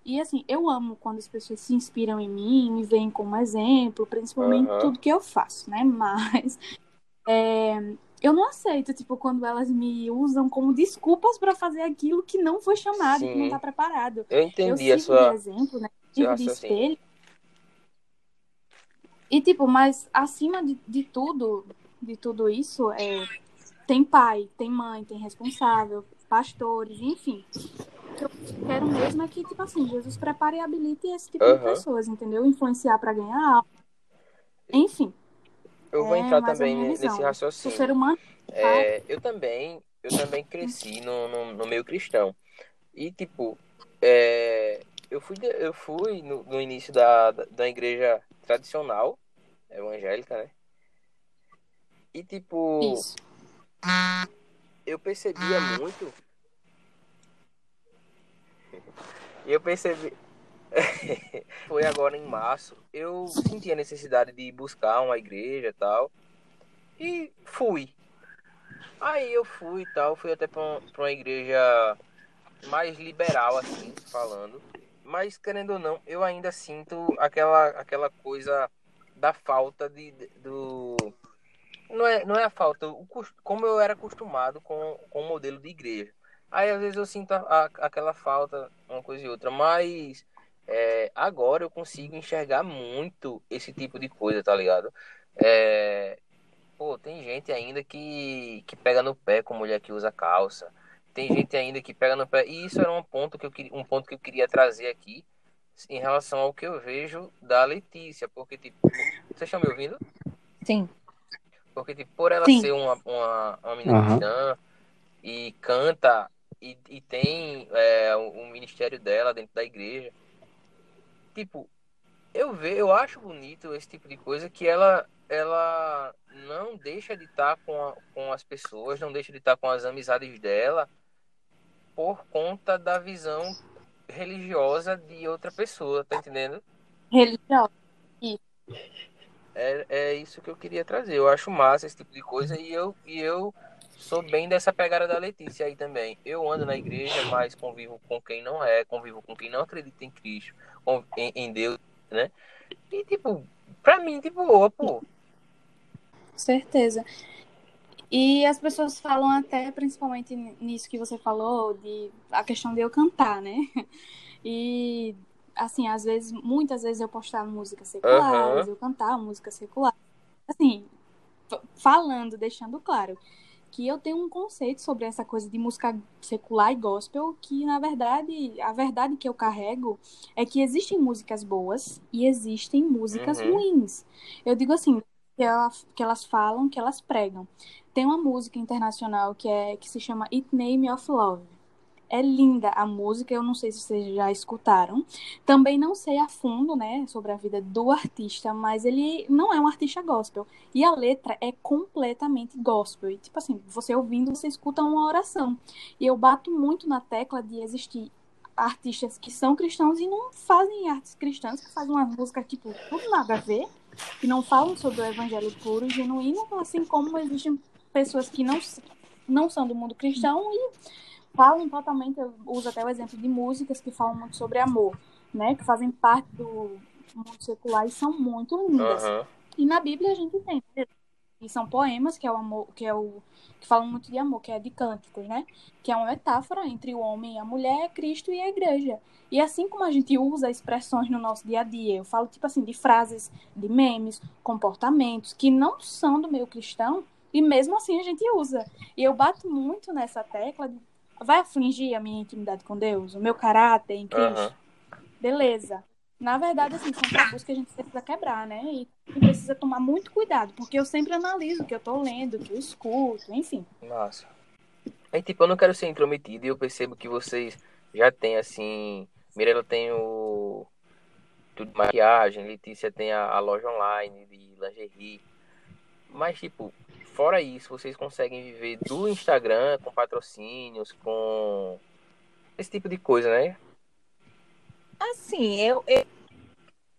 E assim, eu amo quando as pessoas se inspiram em mim, me veem como exemplo, principalmente
Aham.
tudo que eu faço, né? Mas é, eu não aceito, tipo, quando elas me usam como desculpas para fazer aquilo que não foi chamado, que não
Sim.
tá preparado.
Eu
Eu
entendi a
sirvo de
sua.
exemplo, né? Sirvo de
raciocínio.
espelho. E, tipo, mas acima de, de tudo, de tudo isso, é, tem pai, tem mãe, tem responsável, pastores, enfim. O que eu quero mesmo é que, tipo assim, Jesus prepare e habilite esse tipo de
Aham.
pessoas, entendeu? Influenciar para ganhar alma. Enfim,
Eu vou
É,
entrar também nesse
o
raciocínio.
ser humano
É, eu também, eu também cresci no, no, no meio cristão. E, tipo, é, eu fui, de- eu fui no, no início da, da, da igreja tradicional, evangélica, né? E, tipo,
isso.
Eu percebia muito. Eu percebi. Foi agora em março. Eu senti a necessidade de buscar uma igreja e tal. E fui. Aí eu fui e tal. Fui até pra, um- pra uma igreja mais liberal, assim, falando. Mas, querendo ou não, eu ainda sinto aquela, aquela coisa da falta de- do. Não é, não é a falta, o, como eu era acostumado com, com o modelo de igreja. Aí às vezes eu sinto a- a- aquela falta, uma coisa e outra, mas é, agora eu consigo enxergar muito esse tipo de coisa, tá ligado? É, pô, tem gente ainda que, que pega no pé com mulher que usa calça. Tem gente ainda que pega no pé. E isso era um ponto que eu, um ponto que eu queria trazer aqui em relação ao que eu vejo da Letícia. Porque, tipo, vocês estão me ouvindo?
Sim.
Porque, tipo, por ela
Sim.
ser uma, uma, uma menina
Aham.
cristã e canta e, e tem é, um ministério dela dentro da igreja, tipo, eu ve, eu acho bonito esse tipo de coisa que ela ela não deixa de estar com, a- com as pessoas, não deixa de estar com as amizades dela por conta da visão religiosa de outra pessoa, tá entendendo?
Religião.
É, é isso que eu queria trazer. Eu acho massa esse tipo de coisa e eu, e eu sou bem dessa pegada da Letícia aí também. Eu ando na igreja, mas convivo com quem não é, convivo com quem não acredita em Cristo, em, em Deus, né? E, tipo, pra mim, de boa, pô.
Certeza. E as pessoas falam até, principalmente nisso que você falou, de a questão de eu cantar, né? E, assim, às vezes, muitas vezes eu postar músicas seculares, eu cantar música secular. Assim, falando, deixando claro que eu tenho um conceito sobre essa coisa de música secular e gospel, que na verdade, a verdade que eu carrego é que existem músicas boas e existem músicas
Uhum.
ruins. Eu digo assim, que, ela- que elas falam, que elas pregam. Tem uma música internacional que é que se chama It Name of Love. É linda a música, eu não sei se vocês já escutaram. Também não sei a fundo, né, sobre a vida do artista, mas ele não é um artista gospel. E a letra é completamente gospel. E, tipo assim, você ouvindo, você escuta uma oração. E eu bato muito na tecla de existir artistas que são cristãos e não fazem artes cristãs, que fazem uma música, tipo, tudo nada a ver, que não falam sobre o evangelho puro e genuíno, assim como existem pessoas que não, não são do mundo cristão e falam totalmente, eu uso até o exemplo de músicas que falam muito sobre amor, né, que fazem parte do mundo secular e são muito lindas.
Aham.
E na Bíblia a gente tem, né? E são poemas, que é o amor, que é o que falam muito de amor, que é de cânticos, né? Que é uma metáfora entre o homem e a mulher, Cristo e a igreja. E assim como a gente usa expressões no nosso dia a dia, eu falo tipo assim de frases, de memes, comportamentos que não são do meio cristão, E mesmo assim a gente usa. E eu bato muito nessa tecla. de, Vai afligir a minha intimidade com Deus? O meu caráter em Cristo?
Aham.
Beleza. Na verdade, assim, são tabus que a gente precisa quebrar, né? E precisa tomar muito cuidado, porque eu sempre analiso o que eu tô lendo, o que eu escuto, enfim.
Massa. Aí, tipo, eu não quero ser intrometido e eu percebo que vocês já têm, assim. Mirella tem o. Tudo de maquiagem, Letícia tem a, a loja online de lingerie. Mas, tipo, fora isso, vocês conseguem viver do Instagram com patrocínios, com. Esse tipo de coisa, né?
Assim, eu, eu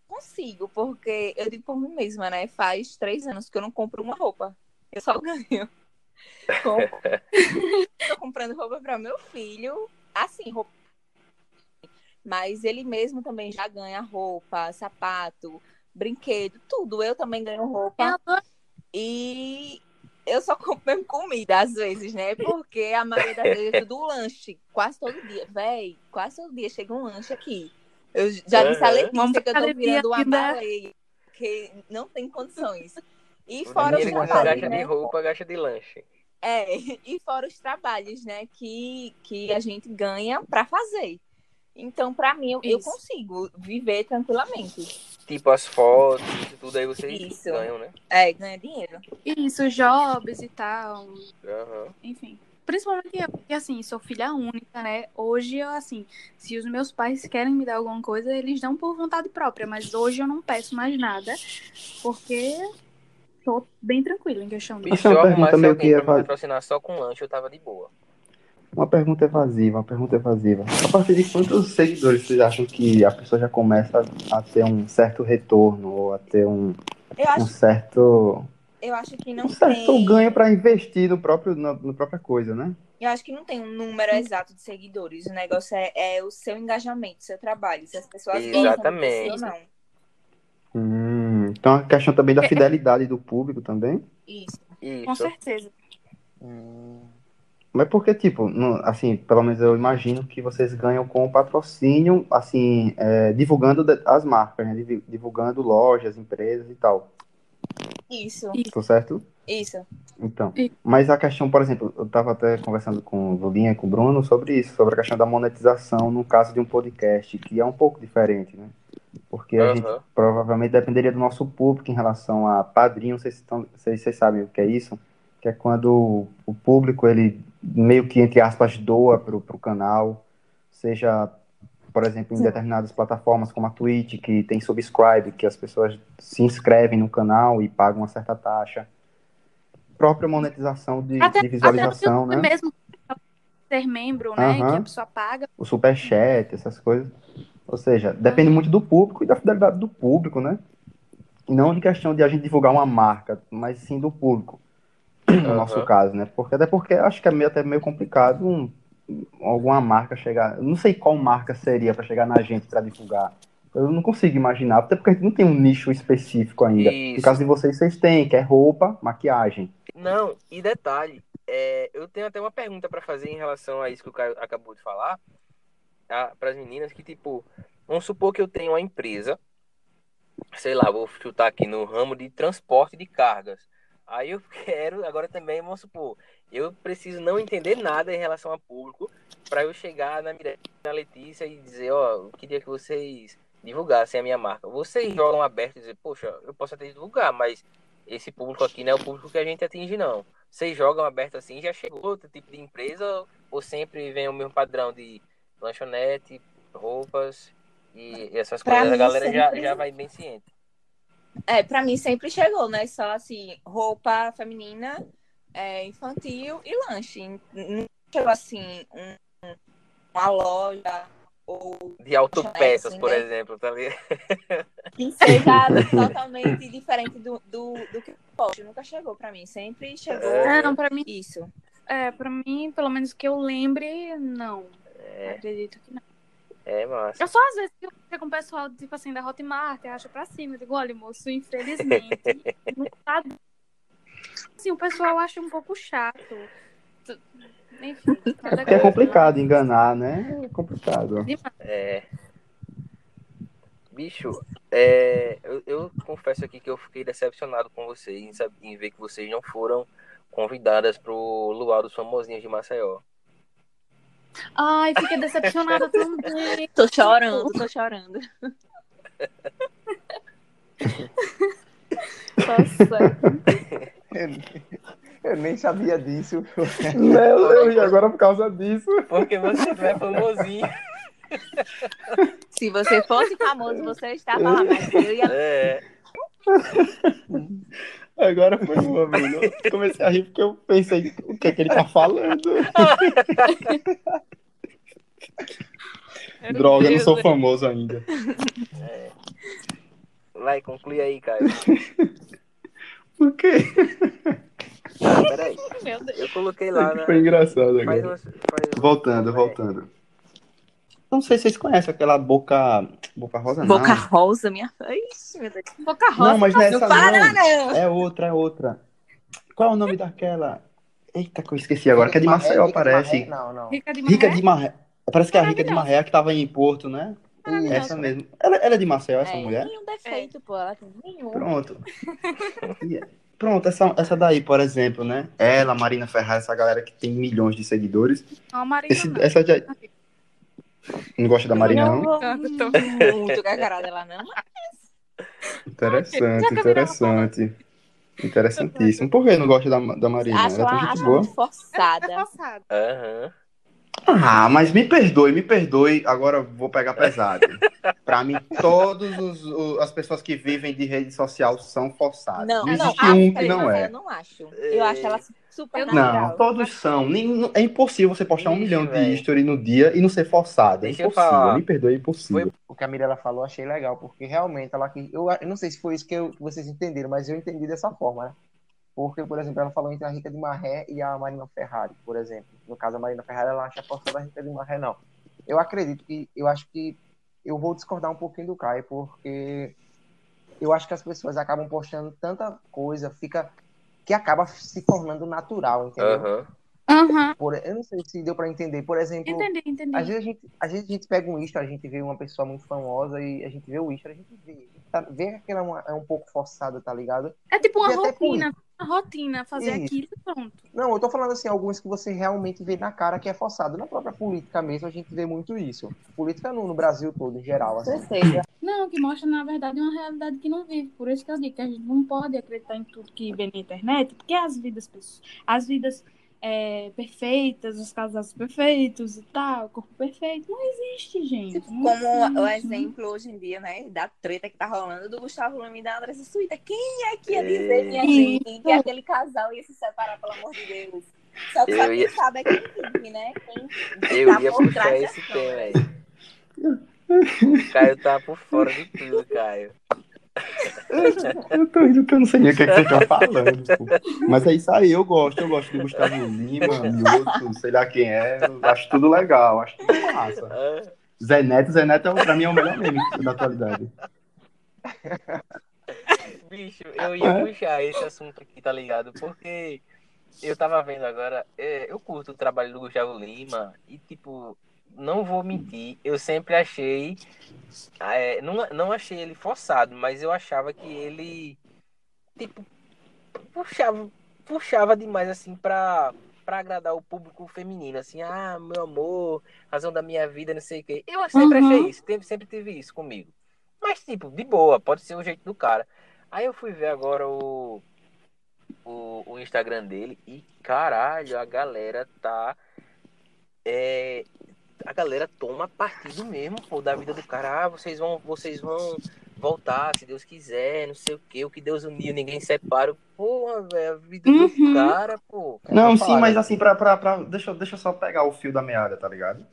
consigo, porque eu digo por mim mesma, né? Faz três anos que eu não compro uma roupa. Eu só ganho. Compro. Tô comprando roupa para meu filho. Assim, roupa. Mas ele mesmo também já ganha roupa, sapato, brinquedo, tudo. Eu também ganho roupa. E eu só compro mesmo comida, às vezes, né? Porque a maioria das vezes é tudo lanche. Quase todo dia. Véi, quase todo dia chega um lanche aqui. Eu já disse a. Letícia que eu tô virando uma baleia. Porque não tem condições. E fora os trabalhos,
gasta
né?
de roupa, gasta de lanche.
É, e fora os trabalhos, né, que, que a gente ganha pra fazer. Então, pra mim, eu, eu consigo viver tranquilamente.
Tipo, as fotos, isso tudo aí vocês
Isso.
ganham, né?
É, ganha dinheiro.
Isso, jobs e tal,
Aham.
enfim. Principalmente eu, porque assim, sou filha única, né? Hoje eu, assim, se os meus pais querem me dar alguma coisa, eles dão por vontade própria, mas hoje eu não peço mais nada, porque tô bem tranquila em questão disso.
E se eu arrumasse alguém pra me patrocinar só com lanche, eu tava de boa.
Uma pergunta evasiva, uma pergunta evasiva. A partir de quantos seguidores vocês acham que a pessoa já começa a ter um certo retorno ou a ter um,
Eu
um
acho,
certo,
eu acho que não
um certo
tem.
ganho para investir no próprio, na, na própria coisa, né?
Eu acho que não tem um número exato de seguidores. O negócio é, é o seu engajamento, o seu trabalho. Se as pessoas gostam
Exatamente.
ou não.
Hum, então a questão também da
É-
fidelidade do público também.
Isso.
Com
Isso.
certeza.
Hum,
Mas porque, tipo, no- assim, pelo menos eu imagino que vocês ganham com o patrocínio, assim, é, divulgando as marcas, né? Divulgando lojas, empresas e tal.
Isso.
Tô certo?
Isso.
Então. Mas a questão, por exemplo, eu tava até conversando com o Lulinha e com o Bruno sobre isso, sobre a questão da monetização no caso de um podcast, que é um pouco diferente, né? Porque a gente
Aham.
provavelmente dependeria do nosso público em relação a padrinho, vocês, estão, vocês, vocês sabem o que é isso? Que é quando o público, ele meio que, entre aspas, doa pro, pro canal, seja, por exemplo, em
Sim.
determinadas plataformas como a Twitch, que tem subscribe, que as pessoas se inscrevem no canal e pagam uma certa taxa. Própria monetização de,
Até,
de
até
visualização,
YouTube
né?
mesmo, ser membro, né?
Aham.
Que a pessoa paga.
o superchat, essas coisas. Ou seja, depende muito do público e da fidelidade do público, né? E não de questão de a gente divulgar uma marca, mas sim do público, no
Aham.
nosso caso, né? Porque até porque acho que é meio, até meio complicado um- alguma marca chegar. Não sei qual marca seria para chegar na gente para divulgar. Eu não consigo imaginar, até porque a gente não tem um nicho específico ainda.
Isso.
No caso de vocês, vocês têm, que é roupa, maquiagem.
Não, e detalhe, é, eu tenho até uma pergunta pra fazer em relação a isso que o Caio acabou de falar, para as meninas, que tipo, vamos supor que eu tenho uma empresa, sei lá, vou chutar aqui no ramo de transporte de cargas. Aí eu quero, agora também, vamos supor, eu preciso não entender nada em relação a público para eu chegar na Mirella, na Letícia e dizer, ó, eu queria que vocês divulgassem a minha marca. Vocês jogam aberto e dizer, poxa, eu posso até divulgar, mas esse público aqui não é o público que a gente atinge, não. Vocês jogam aberto assim, já chegou outro tipo de empresa ou sempre vem o mesmo padrão de lanchonete, roupas e essas
Pra
coisas? A galera já, já vai bem ciente.
É, pra mim sempre chegou, né? Só assim, roupa feminina, é, infantil e lanche. Não chegou assim, um- uma loja ou
De autopeças,
assim,
por
né?
exemplo, tá ligado?
que seja totalmente diferente do, do, do que eu posto. Nunca chegou pra mim. Sempre chegou
É.
Não, pra mim,
isso.
é, pra mim, pelo menos que eu lembre, não.
É,
Acredito que não.
É massa.
Eu só às vezes que eu com o pessoal, tipo assim, da Hotmart, acha pra cima. Eu digo, olha, moço, infelizmente, não tá. Assim, o pessoal acha um pouco chato. Enfim.
Que é
contra,
complicado enganar, né? É complicado.
É. Bicho, é, eu, eu confesso aqui que eu fiquei decepcionado com vocês em, em ver que vocês não foram convidadas pro Luau dos Famosinhos de Maceió.
Ai, fiquei decepcionada também.
Tô chorando, tô chorando. Nossa.
Eu, eu nem sabia disso.
Meu Deus, e agora por causa disso.
Porque você não é famosinho.
Se você fosse famoso, você estava lá, mas eu ia.
É.
Agora foi uma vez. Eu comecei a rir porque eu pensei o que é que ele tá falando. Droga, eu não sou famoso ainda.
Vai, conclui aí, Caio.
Por quê?
Ah, peraí.
Meu Deus.
Eu coloquei lá, né?
Foi engraçado
Faz
agora.
uma, faz
Voltando,
É.
voltando. Não sei se vocês conhecem aquela boca. Boca rosa, não.
Boca rosa, minha. Ixi, meu Deus.
Boca rosa.
Não, mas não é essa
Para,
não.
não!
É outra, é outra. Qual é o nome daquela? Eita, que eu esqueci agora, que é de Maceió,
Rica de
parece.
Maré? Não, não.
Rica de
Rica
Maré.
de Maré. Parece que é a Rica de. Maré que tava em Porto, né? Essa mesmo. Ela, ela é de Maceió, essa
É,
mulher?
nenhum defeito, pô. Ela tem nenhum.
Pronto. E- Pronto, essa, essa daí, por exemplo, né? Ela, Marina Ferraz, essa galera que tem milhões de seguidores.
Não, a Marina
Esse,
não.
essa já... Não gosta da Marina, não?
Eu tô-
muito com a cara dela, não.
Interessante, interessante. Interessantíssimo. Por que não gosta da, da Marina?
Acho
Ela é
ela, acho
boa.
muito forçada.
É passado.
Aham.
Ah, mas me perdoe, me perdoe. Agora eu vou pegar pesado. Pra mim, todas as pessoas que vivem de rede social são forçadas.
Não,
Não
não,
existe um que não é.
Eu não acho. Eu acho ela super natural.
Não, todos são. Nem- é impossível você postar um milhão de
velho.
history no dia e não ser forçado. É
Deixa
impossível. Me perdoe, é impossível.
O que a Mirella falou, eu achei legal, porque realmente ela quis. Eu, eu não sei se foi isso que, eu- que vocês entenderam, mas eu entendi dessa forma, né? Porque, por exemplo, ela falou entre a Rica de Marré e a Marina Ferrari, por exemplo. No caso, a Marina Ferrari, ela acha forçada a Rica de Marré, não. Eu acredito que. Eu acho que. Eu vou discordar um pouquinho do Caio, porque eu acho que as pessoas acabam postando tanta coisa, fica. Que acaba se tornando natural, entendeu?
Aham.
Aham.
Por, eu não sei se deu pra entender. Por exemplo.
Entendi, entendi.
Às vezes, a gente, às vezes a gente pega um Insta, a gente vê uma pessoa muito famosa e a gente vê o Insta, a gente vê, tá, vê que aquela é, uma- é um pouco forçada, tá ligado?
É tipo uma
E até por-
rotina. Fazer
Isso.
aquilo e pronto.
Não, eu tô falando assim, alguns que você realmente vê na cara que é forçado. Na própria política mesmo, a gente vê muito isso. Política no, no Brasil todo, em geral. Assim.
certeza.
Não, que mostra, na verdade, uma realidade que não vive. Por isso que eu digo que a gente não pode acreditar em tudo que vê na internet, porque as vidas, as vidas é, perfeitas, os casais perfeitos e tal, corpo perfeito, não existe, gente. Não
como o
existe.
exemplo hoje em dia, né, da treta que tá rolando do Gustavo Lima e da Andressa Suíta. Quem é que ia dizer, minha
Isso.
gente, que aquele casal ia se separar, pelo amor de Deus? Só que
Eu
só quem
ia-
sabe é quem vive, né? Quem
Eu
tá
ia
por
puxar
trás
esse tema aí. O Caio tá por fora de tudo, Caio.
Eu tô rindo que eu não sei nem o que, é que vocês estão falando. pô. Mas é isso aí, eu gosto. Eu gosto do Gustavo Lima, Mioto, sei lá quem é. Acho tudo legal, acho tudo massa.
Ah,
Zé Neto, Zé Neto, é pra mim, é o melhor meme da atualidade.
bicho, eu ia
É.
puxar esse assunto aqui, tá ligado? Porque eu tava vendo agora, é, eu curto o trabalho do Gustavo Lima e, tipo, não vou mentir, eu sempre achei. é, não, não achei ele forçado, mas eu achava que ele, tipo, puxava, puxava demais, assim, pra, pra agradar o público feminino, assim, ah, meu amor, razão da minha vida, não sei o quê. Eu sempre
Uhum.
achei isso, sempre, sempre tive isso comigo. Mas, tipo, de boa, pode ser o jeito do cara. Aí eu fui ver agora o, o, o Instagram dele e, caralho, a galera tá. É, a galera toma partido mesmo, pô, da vida do cara. Ah, vocês vão, vocês vão voltar, se Deus quiser, não sei o que, o que Deus uniu, ninguém separa. Porra, velho, a vida
Uhum.
do cara, pô.
Não, sim,
falar,
mas
né?
assim, pra, pra, pra, deixa, eu- deixa eu só pegar o fio da meada, tá ligado?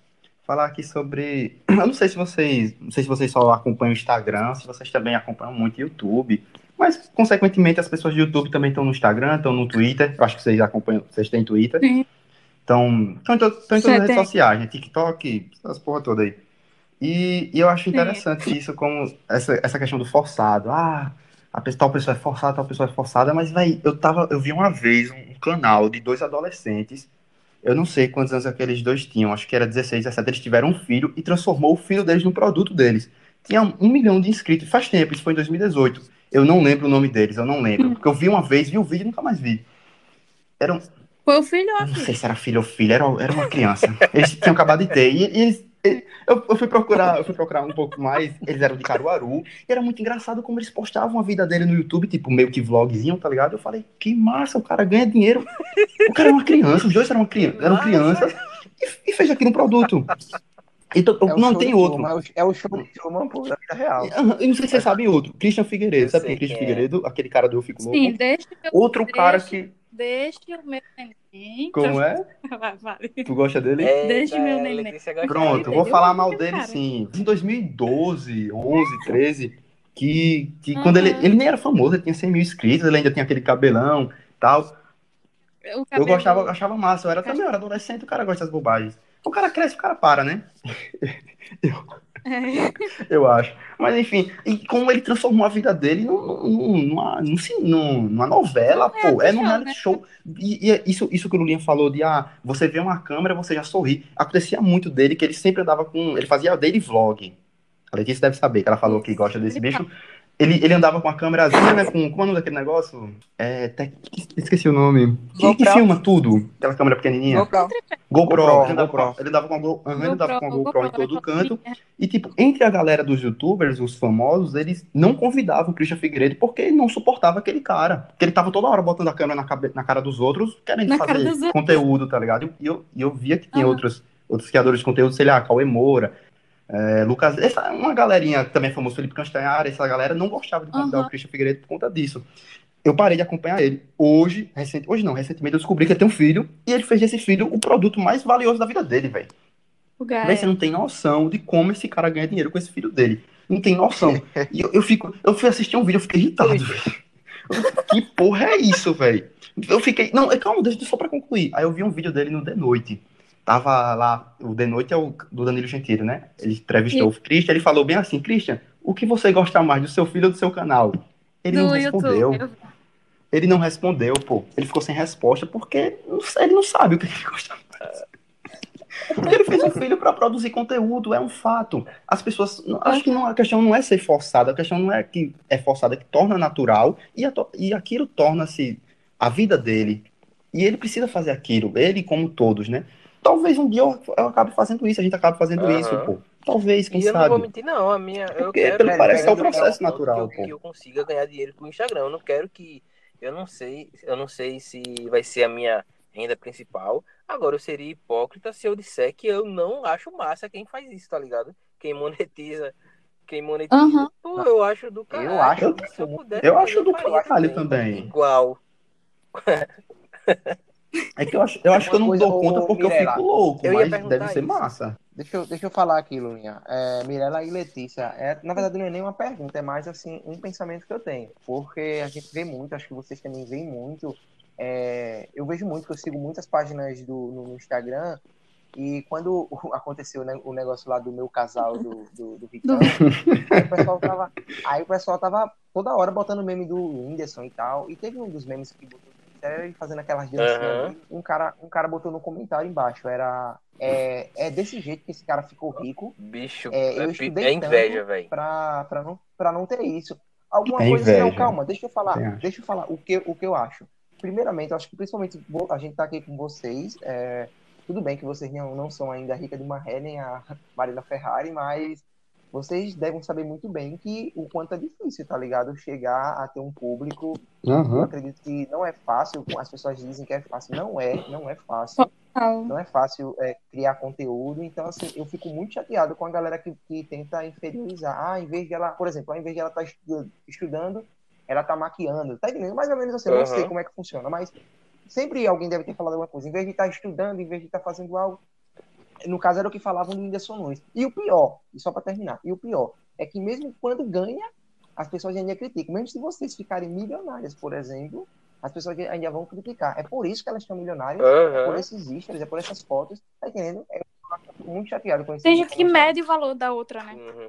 Falar aqui sobre. Eu não sei se vocês. Não sei se vocês só acompanham o Instagram, se vocês também acompanham muito o YouTube. Mas, consequentemente, as pessoas do YouTube também estão no Instagram, estão no Twitter. Eu acho que vocês acompanham, vocês têm Twitter.
Sim.
Então, estão em, todas as redes sociais, né? TikTok, essas porra toda aí. E, e eu acho interessante isso, como essa, essa questão do forçado. Ah, a pessoa, tal pessoa é forçada, tal pessoa é forçada, mas, véi, eu tava, eu vi uma vez um, um canal de dois adolescentes, eu não sei quantos anos aqueles dois tinham, acho que era 16, 17, eles tiveram um filho e transformou o filho deles num produto deles. Tinha um milhão de inscritos, faz tempo, isso foi em 2018. Eu não lembro o nome deles, eu não lembro, porque eu vi uma vez, vi o vídeo e nunca mais vi. Era um,
Foi o filho ou a
não
filha?
sei se era filho ou filha, era, era uma criança. Eles tinham acabado de ter. E, e eles. e- Eu, eu fui procurar, eu fui procurar um pouco mais. Eles eram de Caruaru. E era muito engraçado como eles postavam a vida dele no YouTube, tipo, meio que vlogzinho, tá ligado? Eu falei, que massa, o cara ganha dinheiro. O cara é uma criança, os dois eram, criança, eram crianças e, e fez aqui um produto. Então,
É
não tem outro.
É o- É show de Truman, pô, da vida real.
Eu não sei se vocês sabem outro. Christian Figueiredo.
Eu
Sabe quem é Christian
é.
Figueiredo? Aquele cara do Eu Fico Louco.
Sim, deixa eu
Outro cara que.
Deixa o meu neném.
Como é?
Vai.
Tu gosta dele?
Eita,
Deixa meu neném.
Pronto,
dele.
eu vou
Eu
falar mal dele
cara.
sim. Em 2012, 11, 13, que, que quando ele, ele nem era famoso, ele tinha 100 mil inscritos, ele ainda tinha aquele cabelão tal. Eu gostava, eu achava massa, eu era também, eu era adolescente, o cara gosta dessas bobagens. O cara cresce, o cara para, né?
É.
Eu acho. Mas enfim, e como ele transformou a vida dele num- num- numa, num numa novela, pô, é num reality
né?
show. E, e é isso, isso que o Lulinha falou de, ah, você vê uma câmera, você já sorri. Acontecia muito dele, que ele sempre andava com, ele fazia daily vlog. A Letícia deve saber, que ela falou que gosta desse bicho. Ele, ele andava com a câmerazinha, né, com, como é o nome daquele negócio? É, te- esqueci o nome. Que, que
GoPro.
filma tudo, aquela câmera pequenininha.
GoPro.
GoPro,
GoPro,
ele, andava com,
GoPro.
ele andava com a Go- aham, ele andava com a
GoPro,
GoPro em todo
GoPro,
canto. E, tipo, entre a galera dos youtubers, os famosos, eles não convidavam o Christian Figueiredo porque ele não suportava aquele cara. Porque ele tava toda hora botando a câmera na, cabe- na cara dos outros, querendo
Na
fazer
outros.
conteúdo, tá ligado? E eu, e eu via que tinha
Aham.
outros, outros criadores de conteúdo, sei lá, Cauê Moura, é, Lucas... Essa, uma galerinha também famoso, Felipe Castanhara, essa galera não gostava de convidar
Aham.
o Christian Figueiredo por conta disso. Eu parei de acompanhar ele. Hoje, recente, hoje não, recentemente eu descobri que ele tem um filho e ele fez desse filho o produto mais valioso da vida dele, velho. Véi, você não tem noção de como esse cara ganha dinheiro com esse filho dele. Não tem noção. E eu, eu fico, eu fui assistir um vídeo, eu fiquei irritado, velho. Que porra é isso, velho? Eu fiquei. Não, é, calma, deixa só pra concluir. Aí eu vi um vídeo dele no The Noite. Tava lá, o The Noite é o do Danilo Gentili, né? Ele entrevistou o Christian, ele falou bem assim, Christian, o que você gosta mais, do seu filho ou do seu canal? Ele não
Do
respondeu.
YouTube.
Ele não respondeu, pô. Ele ficou sem resposta porque não ele não sabe o que ele gosta mais. Porque ele fez um filho para produzir conteúdo, é um fato. As pessoas. Acho que não, a questão não é ser forçada, a questão não é que é forçada, é que torna natural e, a e aquilo torna-se a vida dele. E ele precisa fazer aquilo, ele como todos, né? Talvez um dia eu, eu acabe fazendo isso, a gente acabe fazendo
Aham.
isso, pô. Talvez, quem
E eu não vou
sabe.
mentir, não. A minha. Eu
Porque
quero
pelo
parece que é o
chegar
processo natural,
que
pô.
eu, que eu consiga ganhar dinheiro com o Instagram. Eu não quero que. Eu não sei. Eu não sei se vai ser a minha renda principal. Agora, eu seria hipócrita se eu disser que eu não acho massa quem faz isso, tá ligado? Quem monetiza. Quem monetiza.
Aham.
Pô, eu acho do caralho.
Eu acho
Se eu pudesse,
Eu acho do caralho também.
Igual.
É que eu acho, eu acho que eu não
coisa,
dou conta porque eu
Mirella,
fico louco,
eu
mas deve ser
isso.
massa.
Deixa eu, deixa eu falar aqui, Lulinha. É, Mirella e Letícia, é, na verdade não é nem uma pergunta, é mais assim um pensamento que eu tenho. Porque a gente vê muito, acho que vocês também veem muito. é, eu vejo muito, que eu sigo muitas páginas do, no, Instagram. E quando aconteceu né, o negócio lá do meu casal do, do, do Ricão, aí o pessoal tava. Aí o pessoal tava toda hora botando meme do Whindersson e tal. E teve um dos memes que botou fazendo aquelas dancinhas. Ali. Um, cara, um cara botou no comentário embaixo. Era. É, é desse jeito que esse cara ficou rico
Bicho,
É, eu
é,
estudei
é inveja, velho.
pra, pra, não, pra não ter isso. Alguma
É
coisa não, calma, deixa eu falar. Deixa eu falar o que, o que eu acho. Primeiramente, eu acho que principalmente a gente tá aqui com vocês. é, tudo bem que vocês não, não são ainda a Rica de Marré nem a Marina Ferrari, mas vocês devem saber muito bem que o quanto é difícil, tá ligado? Chegar a ter um público. Eu
Aham.
acredito que não é fácil. As pessoas dizem que é fácil. Não é, não é fácil não é fácil é, criar conteúdo, então assim, eu fico muito chateado com a galera que, que tenta inferiorizar. Ah, em vez de ela, por exemplo, ao invés de ela estar estudando, ela tá maquiando. Tá entendendo? Mais ou menos assim, eu não sei como é que funciona, mas sempre alguém deve ter falado alguma coisa. Em vez de estar estudando, em vez de estar fazendo algo. No caso era o que falavam do Whindersson Nunes. E o pior, e só para terminar, e o pior, é que mesmo quando ganha, as pessoas ainda criticam. Mesmo se vocês ficarem milionárias, por exemplo, as pessoas ainda vão criticar. É por isso que elas estão milionárias, é por esses stories, é por essas fotos, tá entendendo? É, muito chateado com isso.
Tem gente que mede o valor da outra, né?
Uhum.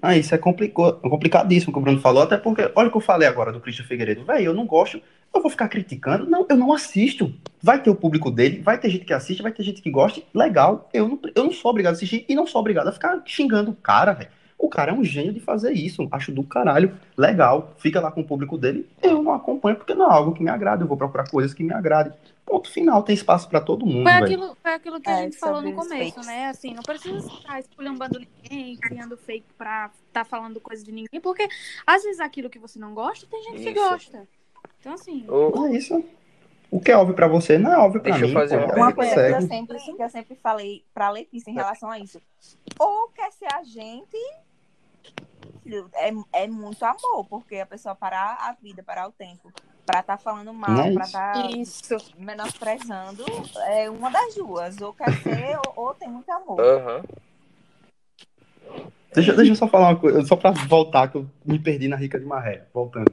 Ah, isso é complicou, complicadíssimo que o Bruno falou, até porque, olha o que eu falei agora do Christian Figueiredo. Velho, eu não gosto, eu vou ficar criticando. Não, eu não assisto. Vai ter o público dele, vai ter gente que assiste, vai ter gente que goste. Legal, eu não, eu não sou obrigado a assistir e não sou obrigado a ficar xingando o cara, velho. O cara é um gênio de fazer isso. Acho do caralho. Legal. Fica lá com o público dele. Eu não acompanho porque não é algo que me agrada. Eu vou procurar coisas que me agradem. Ponto final. Tem espaço pra todo mundo,
Foi
velho.
aquilo, foi aquilo que a
É,
gente falou no começo,
fakes.
né? Assim, não precisa estar esculhambando ninguém, criando fake pra tá falando coisa de ninguém, porque às vezes aquilo que você não gosta, tem gente que
Isso.
gosta. Então, assim,
É isso. O que é óbvio pra você não é óbvio pra
Deixa eu
mim.
fazer
pô.
uma
coisa que eu, sempre, que eu sempre falei pra Letícia em relação a isso. Ou quer ser a gente, é, é muito amor, porque a pessoa parar a vida, parar o tempo, pra estar falando mal,
é
pra
isso.
estar
isso.
menosprezando, é uma das duas. Ou quer ser, ou, ou tem muito amor.
Aham.
Deixa, deixa eu só falar uma coisa, só pra voltar, que eu me perdi na Rica de Maré. Voltando.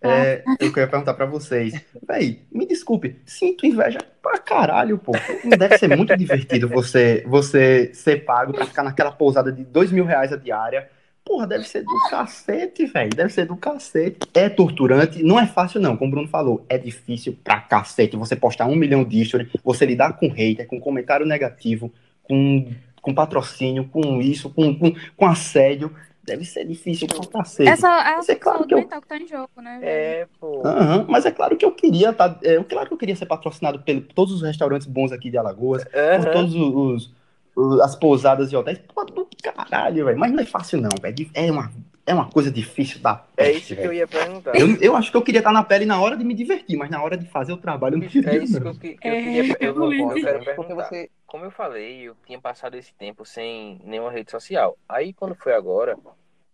É, eu queria perguntar pra vocês. Véi, me desculpe, sinto inveja pra caralho, pô. Não deve ser muito divertido você, você ser pago pra ficar naquela pousada de dois mil reais a diária. Porra, deve ser do cacete, velho. Deve ser do cacete. É torturante, não é fácil, não. Como o Bruno falou, é difícil pra cacete. Você postar um milhão de stories, você lidar com hater, com comentário negativo, com, com patrocínio, com isso, com, com, com assédio. Deve ser difícil pra cacete.
Essa é a
é claro
saúde
que eu-
mental que tá em jogo, né?
É, pô.
Aham, mas é claro que eu queria tá, é claro que eu queria ser patrocinado por todos os restaurantes bons aqui de Alagoas, por
Aham.
todos os, os- os- as pousadas e hotéis. Pô, do caralho, velho. Mas não é fácil não, velho. É uma, é uma coisa difícil da
É
peste,
isso que eu ia perguntar.
Eu, eu acho que eu queria estar na pele na hora de me divertir, mas na hora de fazer o trabalho eu não queria,
É isso que
não.
eu, que- que eu
É,
queria. Eu, não- eu quero perguntar.
você.
Como eu falei, eu tinha passado esse tempo sem nenhuma rede social. Aí quando foi agora,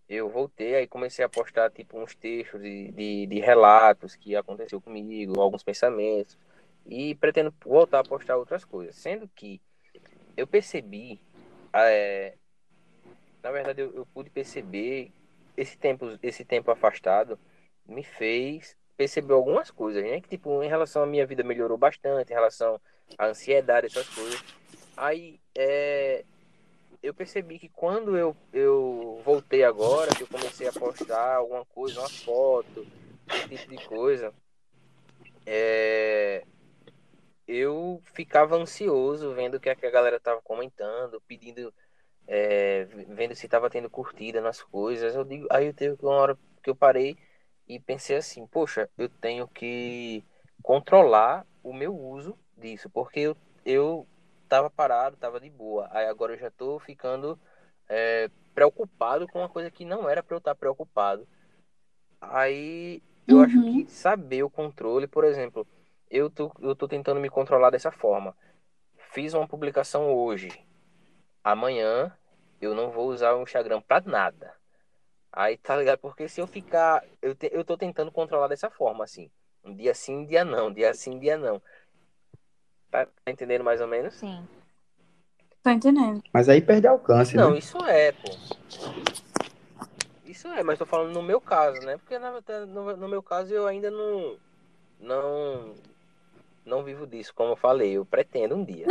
eu voltei, aí comecei a postar tipo uns textos de, de, de relatos que aconteceu comigo, alguns pensamentos. E pretendo voltar a postar outras coisas. Sendo que eu percebi, é, na verdade eu, eu pude perceber esse tempo, esse tempo afastado me fez perceber algumas coisas, né? Que tipo, em relação à minha vida melhorou bastante, em relação à ansiedade, essas coisas. Aí é, eu percebi que quando eu, eu voltei agora, que eu comecei a postar alguma coisa, uma foto, esse tipo de coisa, é, eu ficava ansioso vendo o que a que a galera tava comentando, pedindo, é, vendo se tava tendo curtida nas coisas. Eu digo, aí eu teve uma hora que eu parei e pensei assim, poxa, eu tenho que controlar o meu uso disso, porque eu, eu tava parado, tava de boa. Aí agora eu já tô ficando é, preocupado com uma coisa que não era para eu estar preocupado. Aí eu acho
Uhum.
que saber o controle, por exemplo, eu tô, eu tô tentando me controlar dessa forma. Fiz uma publicação hoje. Amanhã eu não vou usar o Instagram pra nada. Aí tá ligado? Porque se eu ficar. Eu, te- eu tô tentando controlar dessa forma, assim. Um dia sim, um dia não. Um dia sim, um dia não. Tá, tá entendendo mais ou menos?
Sim.
Tô entendendo.
Mas aí perde alcance,
Não,
né?
isso é, pô. Isso é, mas tô falando no meu caso, né? Porque na, verdade, no, no meu caso eu ainda não. Não. Não vivo disso, como eu falei. Eu pretendo um dia.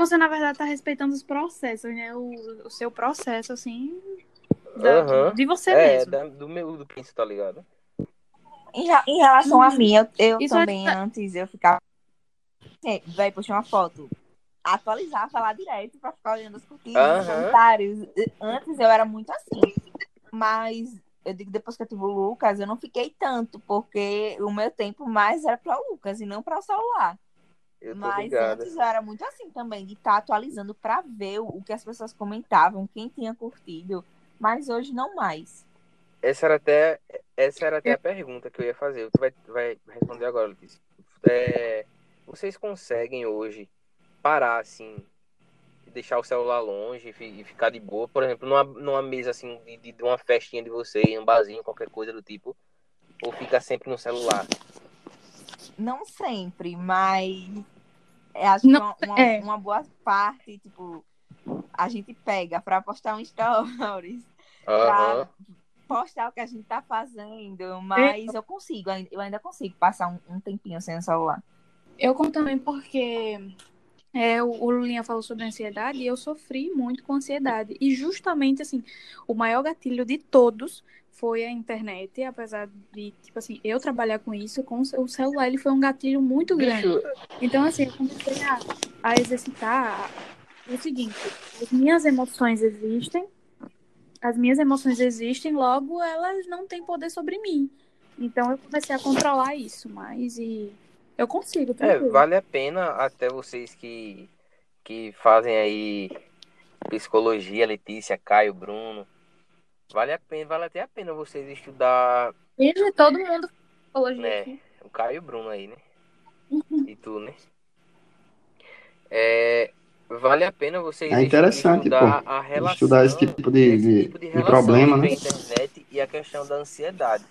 Você, na verdade, tá respeitando os processos, né? O, o seu processo, assim, da-
Aham.
de você
É,
mesmo.
da- do meu do penso, tá ligado?
Em, em relação a mim, eu, eu
Isso é-
também antes eu ficava. É, Vai, puxar uma foto. Atualizar, falar direto pra ficar olhando os os
Aham.
comentários. Antes eu era muito assim. Mas eu digo, depois que eu tive o Lucas, eu não fiquei tanto, porque o meu tempo mais era para o Lucas e não para o celular.
Eu
Mas
ligado.
antes eu era muito assim também, de estar atualizando para ver o que as pessoas comentavam, quem tinha curtido. Mas hoje não mais.
Essa era até, essa era até a pergunta que eu ia fazer. Tu vai, vai responder agora, Letícia. É, vocês conseguem hoje parar assim, e deixar o celular longe e fi- ficar de boa? Por exemplo, numa, numa mesa assim, de, de- de uma festinha de vocês, um barzinho, qualquer coisa do tipo? Ou fica sempre no celular?
Não sempre, mas é, acho
Não,
que uma,
é.
uma boa parte, tipo, a gente pega para postar um stories, pra postar o que a gente tá fazendo, mas eu consigo, eu ainda consigo passar um, um tempinho sem o celular.
Eu conto também porque é, o, o Lulinha falou sobre ansiedade e eu sofri muito com ansiedade. E justamente, assim, o maior gatilho de todos foi a internet, apesar de, tipo assim, eu trabalhar com isso, com o celular, ele foi um gatilho muito grande. Então, assim, eu comecei a, a exercitar o seguinte: as minhas emoções existem, as minhas emoções existem, logo elas não têm poder sobre mim. Então eu comecei a controlar isso mais e eu consigo,
É, vale a pena até vocês que, que fazem aí psicologia, Letícia, Caio, Bruno. Vale a pena, vale até a pena vocês estudar,
E todo mundo psicologia
né?
aqui.
O Caio e o Bruno aí, né? E tu, né? É, vale a pena vocês
É interessante,
estudar
pô,
a relação,
estudar esse tipo de-
esse
de-
tipo de
de
relação
problema, né?
a internet e a questão da ansiedade.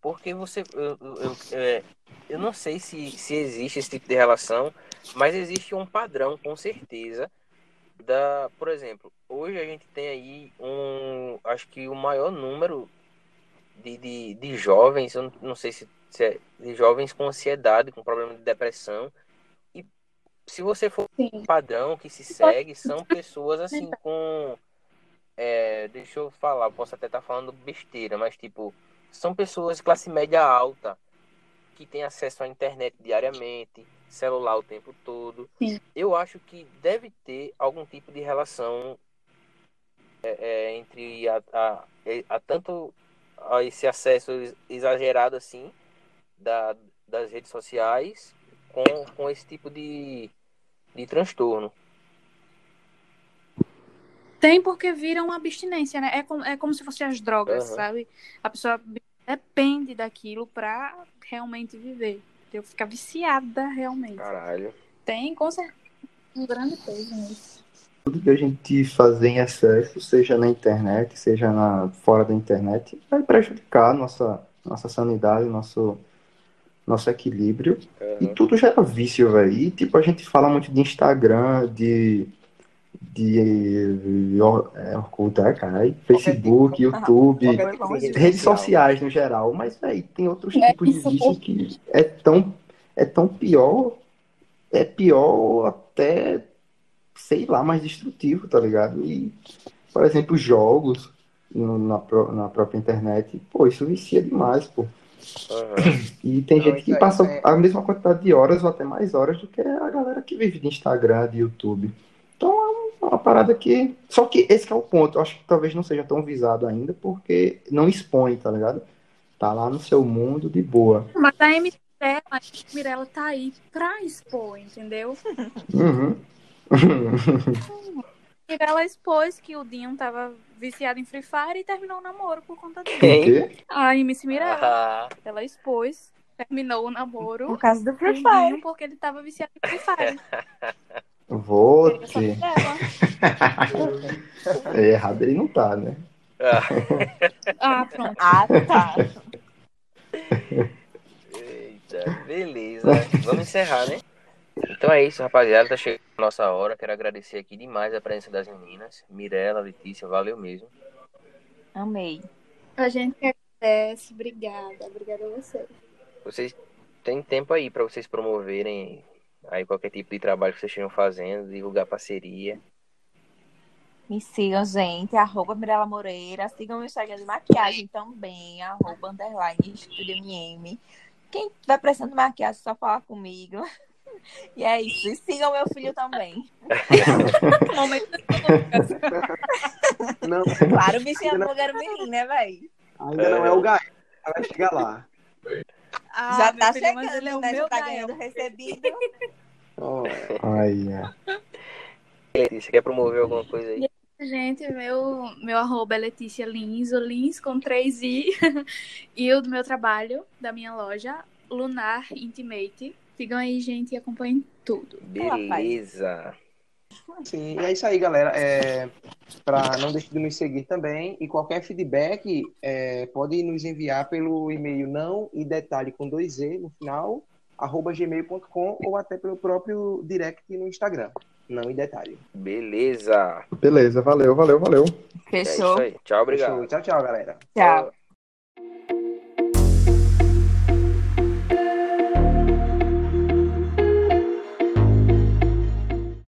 Porque você, eu, eu, eu, é, eu não sei se, se existe esse tipo de relação, mas existe um padrão, com certeza, da, por exemplo, hoje a gente tem aí um, acho que o maior número de, de, de jovens, eu não- sei se, se é de jovens com ansiedade, com problema de depressão. E se você for
Sim.
um padrão que se segue, são pessoas assim com. é, deixa eu falar, posso até estar falando besteira, mas tipo, são pessoas de classe média alta que têm acesso à internet diariamente, celular o tempo todo.
Sim.
Eu acho que deve ter algum tipo de relação é, é, entre a, a, a tanto a esse acesso ex- exagerado assim da, das redes sociais com, com esse tipo de, de transtorno.
Tem porque vira uma abstinência, né? É como, é como se fossem as drogas,
Aham.
sabe? A pessoa depende daquilo pra realmente viver. Eu ficar viciada realmente.
Caralho.
Tem, com certeza, um grande peso nisso.
Tudo que a gente fazer em excesso, seja na internet, seja na, fora da internet, vai prejudicar a nossa, nossa sanidade, nosso, nosso equilíbrio. E
Aham.
tudo gera vício, velho. E tipo, a gente fala muito de Instagram, de, de é, Orkut, é, Facebook, YouTube,
rede
redes sociais no geral. Mas, velho, tem outros
É,
tipos de
isso,
vício que é tão, é tão pior, é pior até, sei lá, mais destrutivo, tá ligado? E, por exemplo, jogos no- na, na própria internet, pô, isso vicia demais, pô.
Aham.
E tem
Não,
gente que passa
é-
a mesma quantidade de horas ou até mais horas do que a galera que vive de Instagram, de YouTube. Então é um- uma parada que. Só que esse que é o ponto. Eu acho que talvez não seja tão visado ainda, porque não expõe, tá ligado? Tá lá no seu mundo de boa.
Mas a MC Mirella, a Mirella tá aí pra expor, entendeu?
Uhum.
Mirella expôs que o Dinho tava viciado em Free Fire e terminou o namoro por conta dele.
Quem?
A MC Mirella, ela expôs, terminou o namoro
Por causa do Free Fire.
Dinho porque ele tava viciado em Free Fire.
Vou te.
dela.
É, errado ele não tá, né?
ah.
Ah, pronto.
Ah, tá.
Eita, beleza. Vamos encerrar, né? Então é isso, rapaziada. Tá chegando a nossa hora. Quero agradecer aqui demais a presença das meninas. Mirella, Letícia, valeu mesmo.
Amei.
A gente que agradece. Obrigada. Obrigada a você.
Vocês têm tempo aí pra vocês promoverem aí qualquer tipo de trabalho que vocês estejam fazendo, divulgar parceria.
Me sigam, gente. Arroba Mirella Moreira. Sigam meu Instagram de maquiagem também. Arroba underline Estúdio MM. Quem tiver precisando de maquiagem, é só falar comigo. E é isso. E sigam meu filho também.
Momento
Não,
Claro, o bichinho é lugar menino, né, véi?
ainda não é o Gael. Vai chegar lá.
Ah,
Já tá
filho, mas ele é
chegando,
o
né?
meu
Já tá ganhando recebido.
Aí, é.
Letícia, quer promover alguma coisa aí?
Gente, meu, meu arroba é Letícia Lins, o Lins com 3 i. e o do meu trabalho, da minha loja, Lunar Intimate. Sigam aí, gente, e acompanhem tudo.
Beleza.
Sim, e é isso aí, galera. É, para não deixar de nos seguir também. E qualquer feedback é, pode nos enviar pelo e-mail não e detalhe com dois E no final, arroba gmail.com ou até pelo próprio direct no Instagram. Não e detalhe.
Beleza.
Beleza, valeu, valeu, valeu.
É isso
Fechou.
aí. Tchau, obrigado.
Fechou. Tchau, tchau, galera.
Tchau.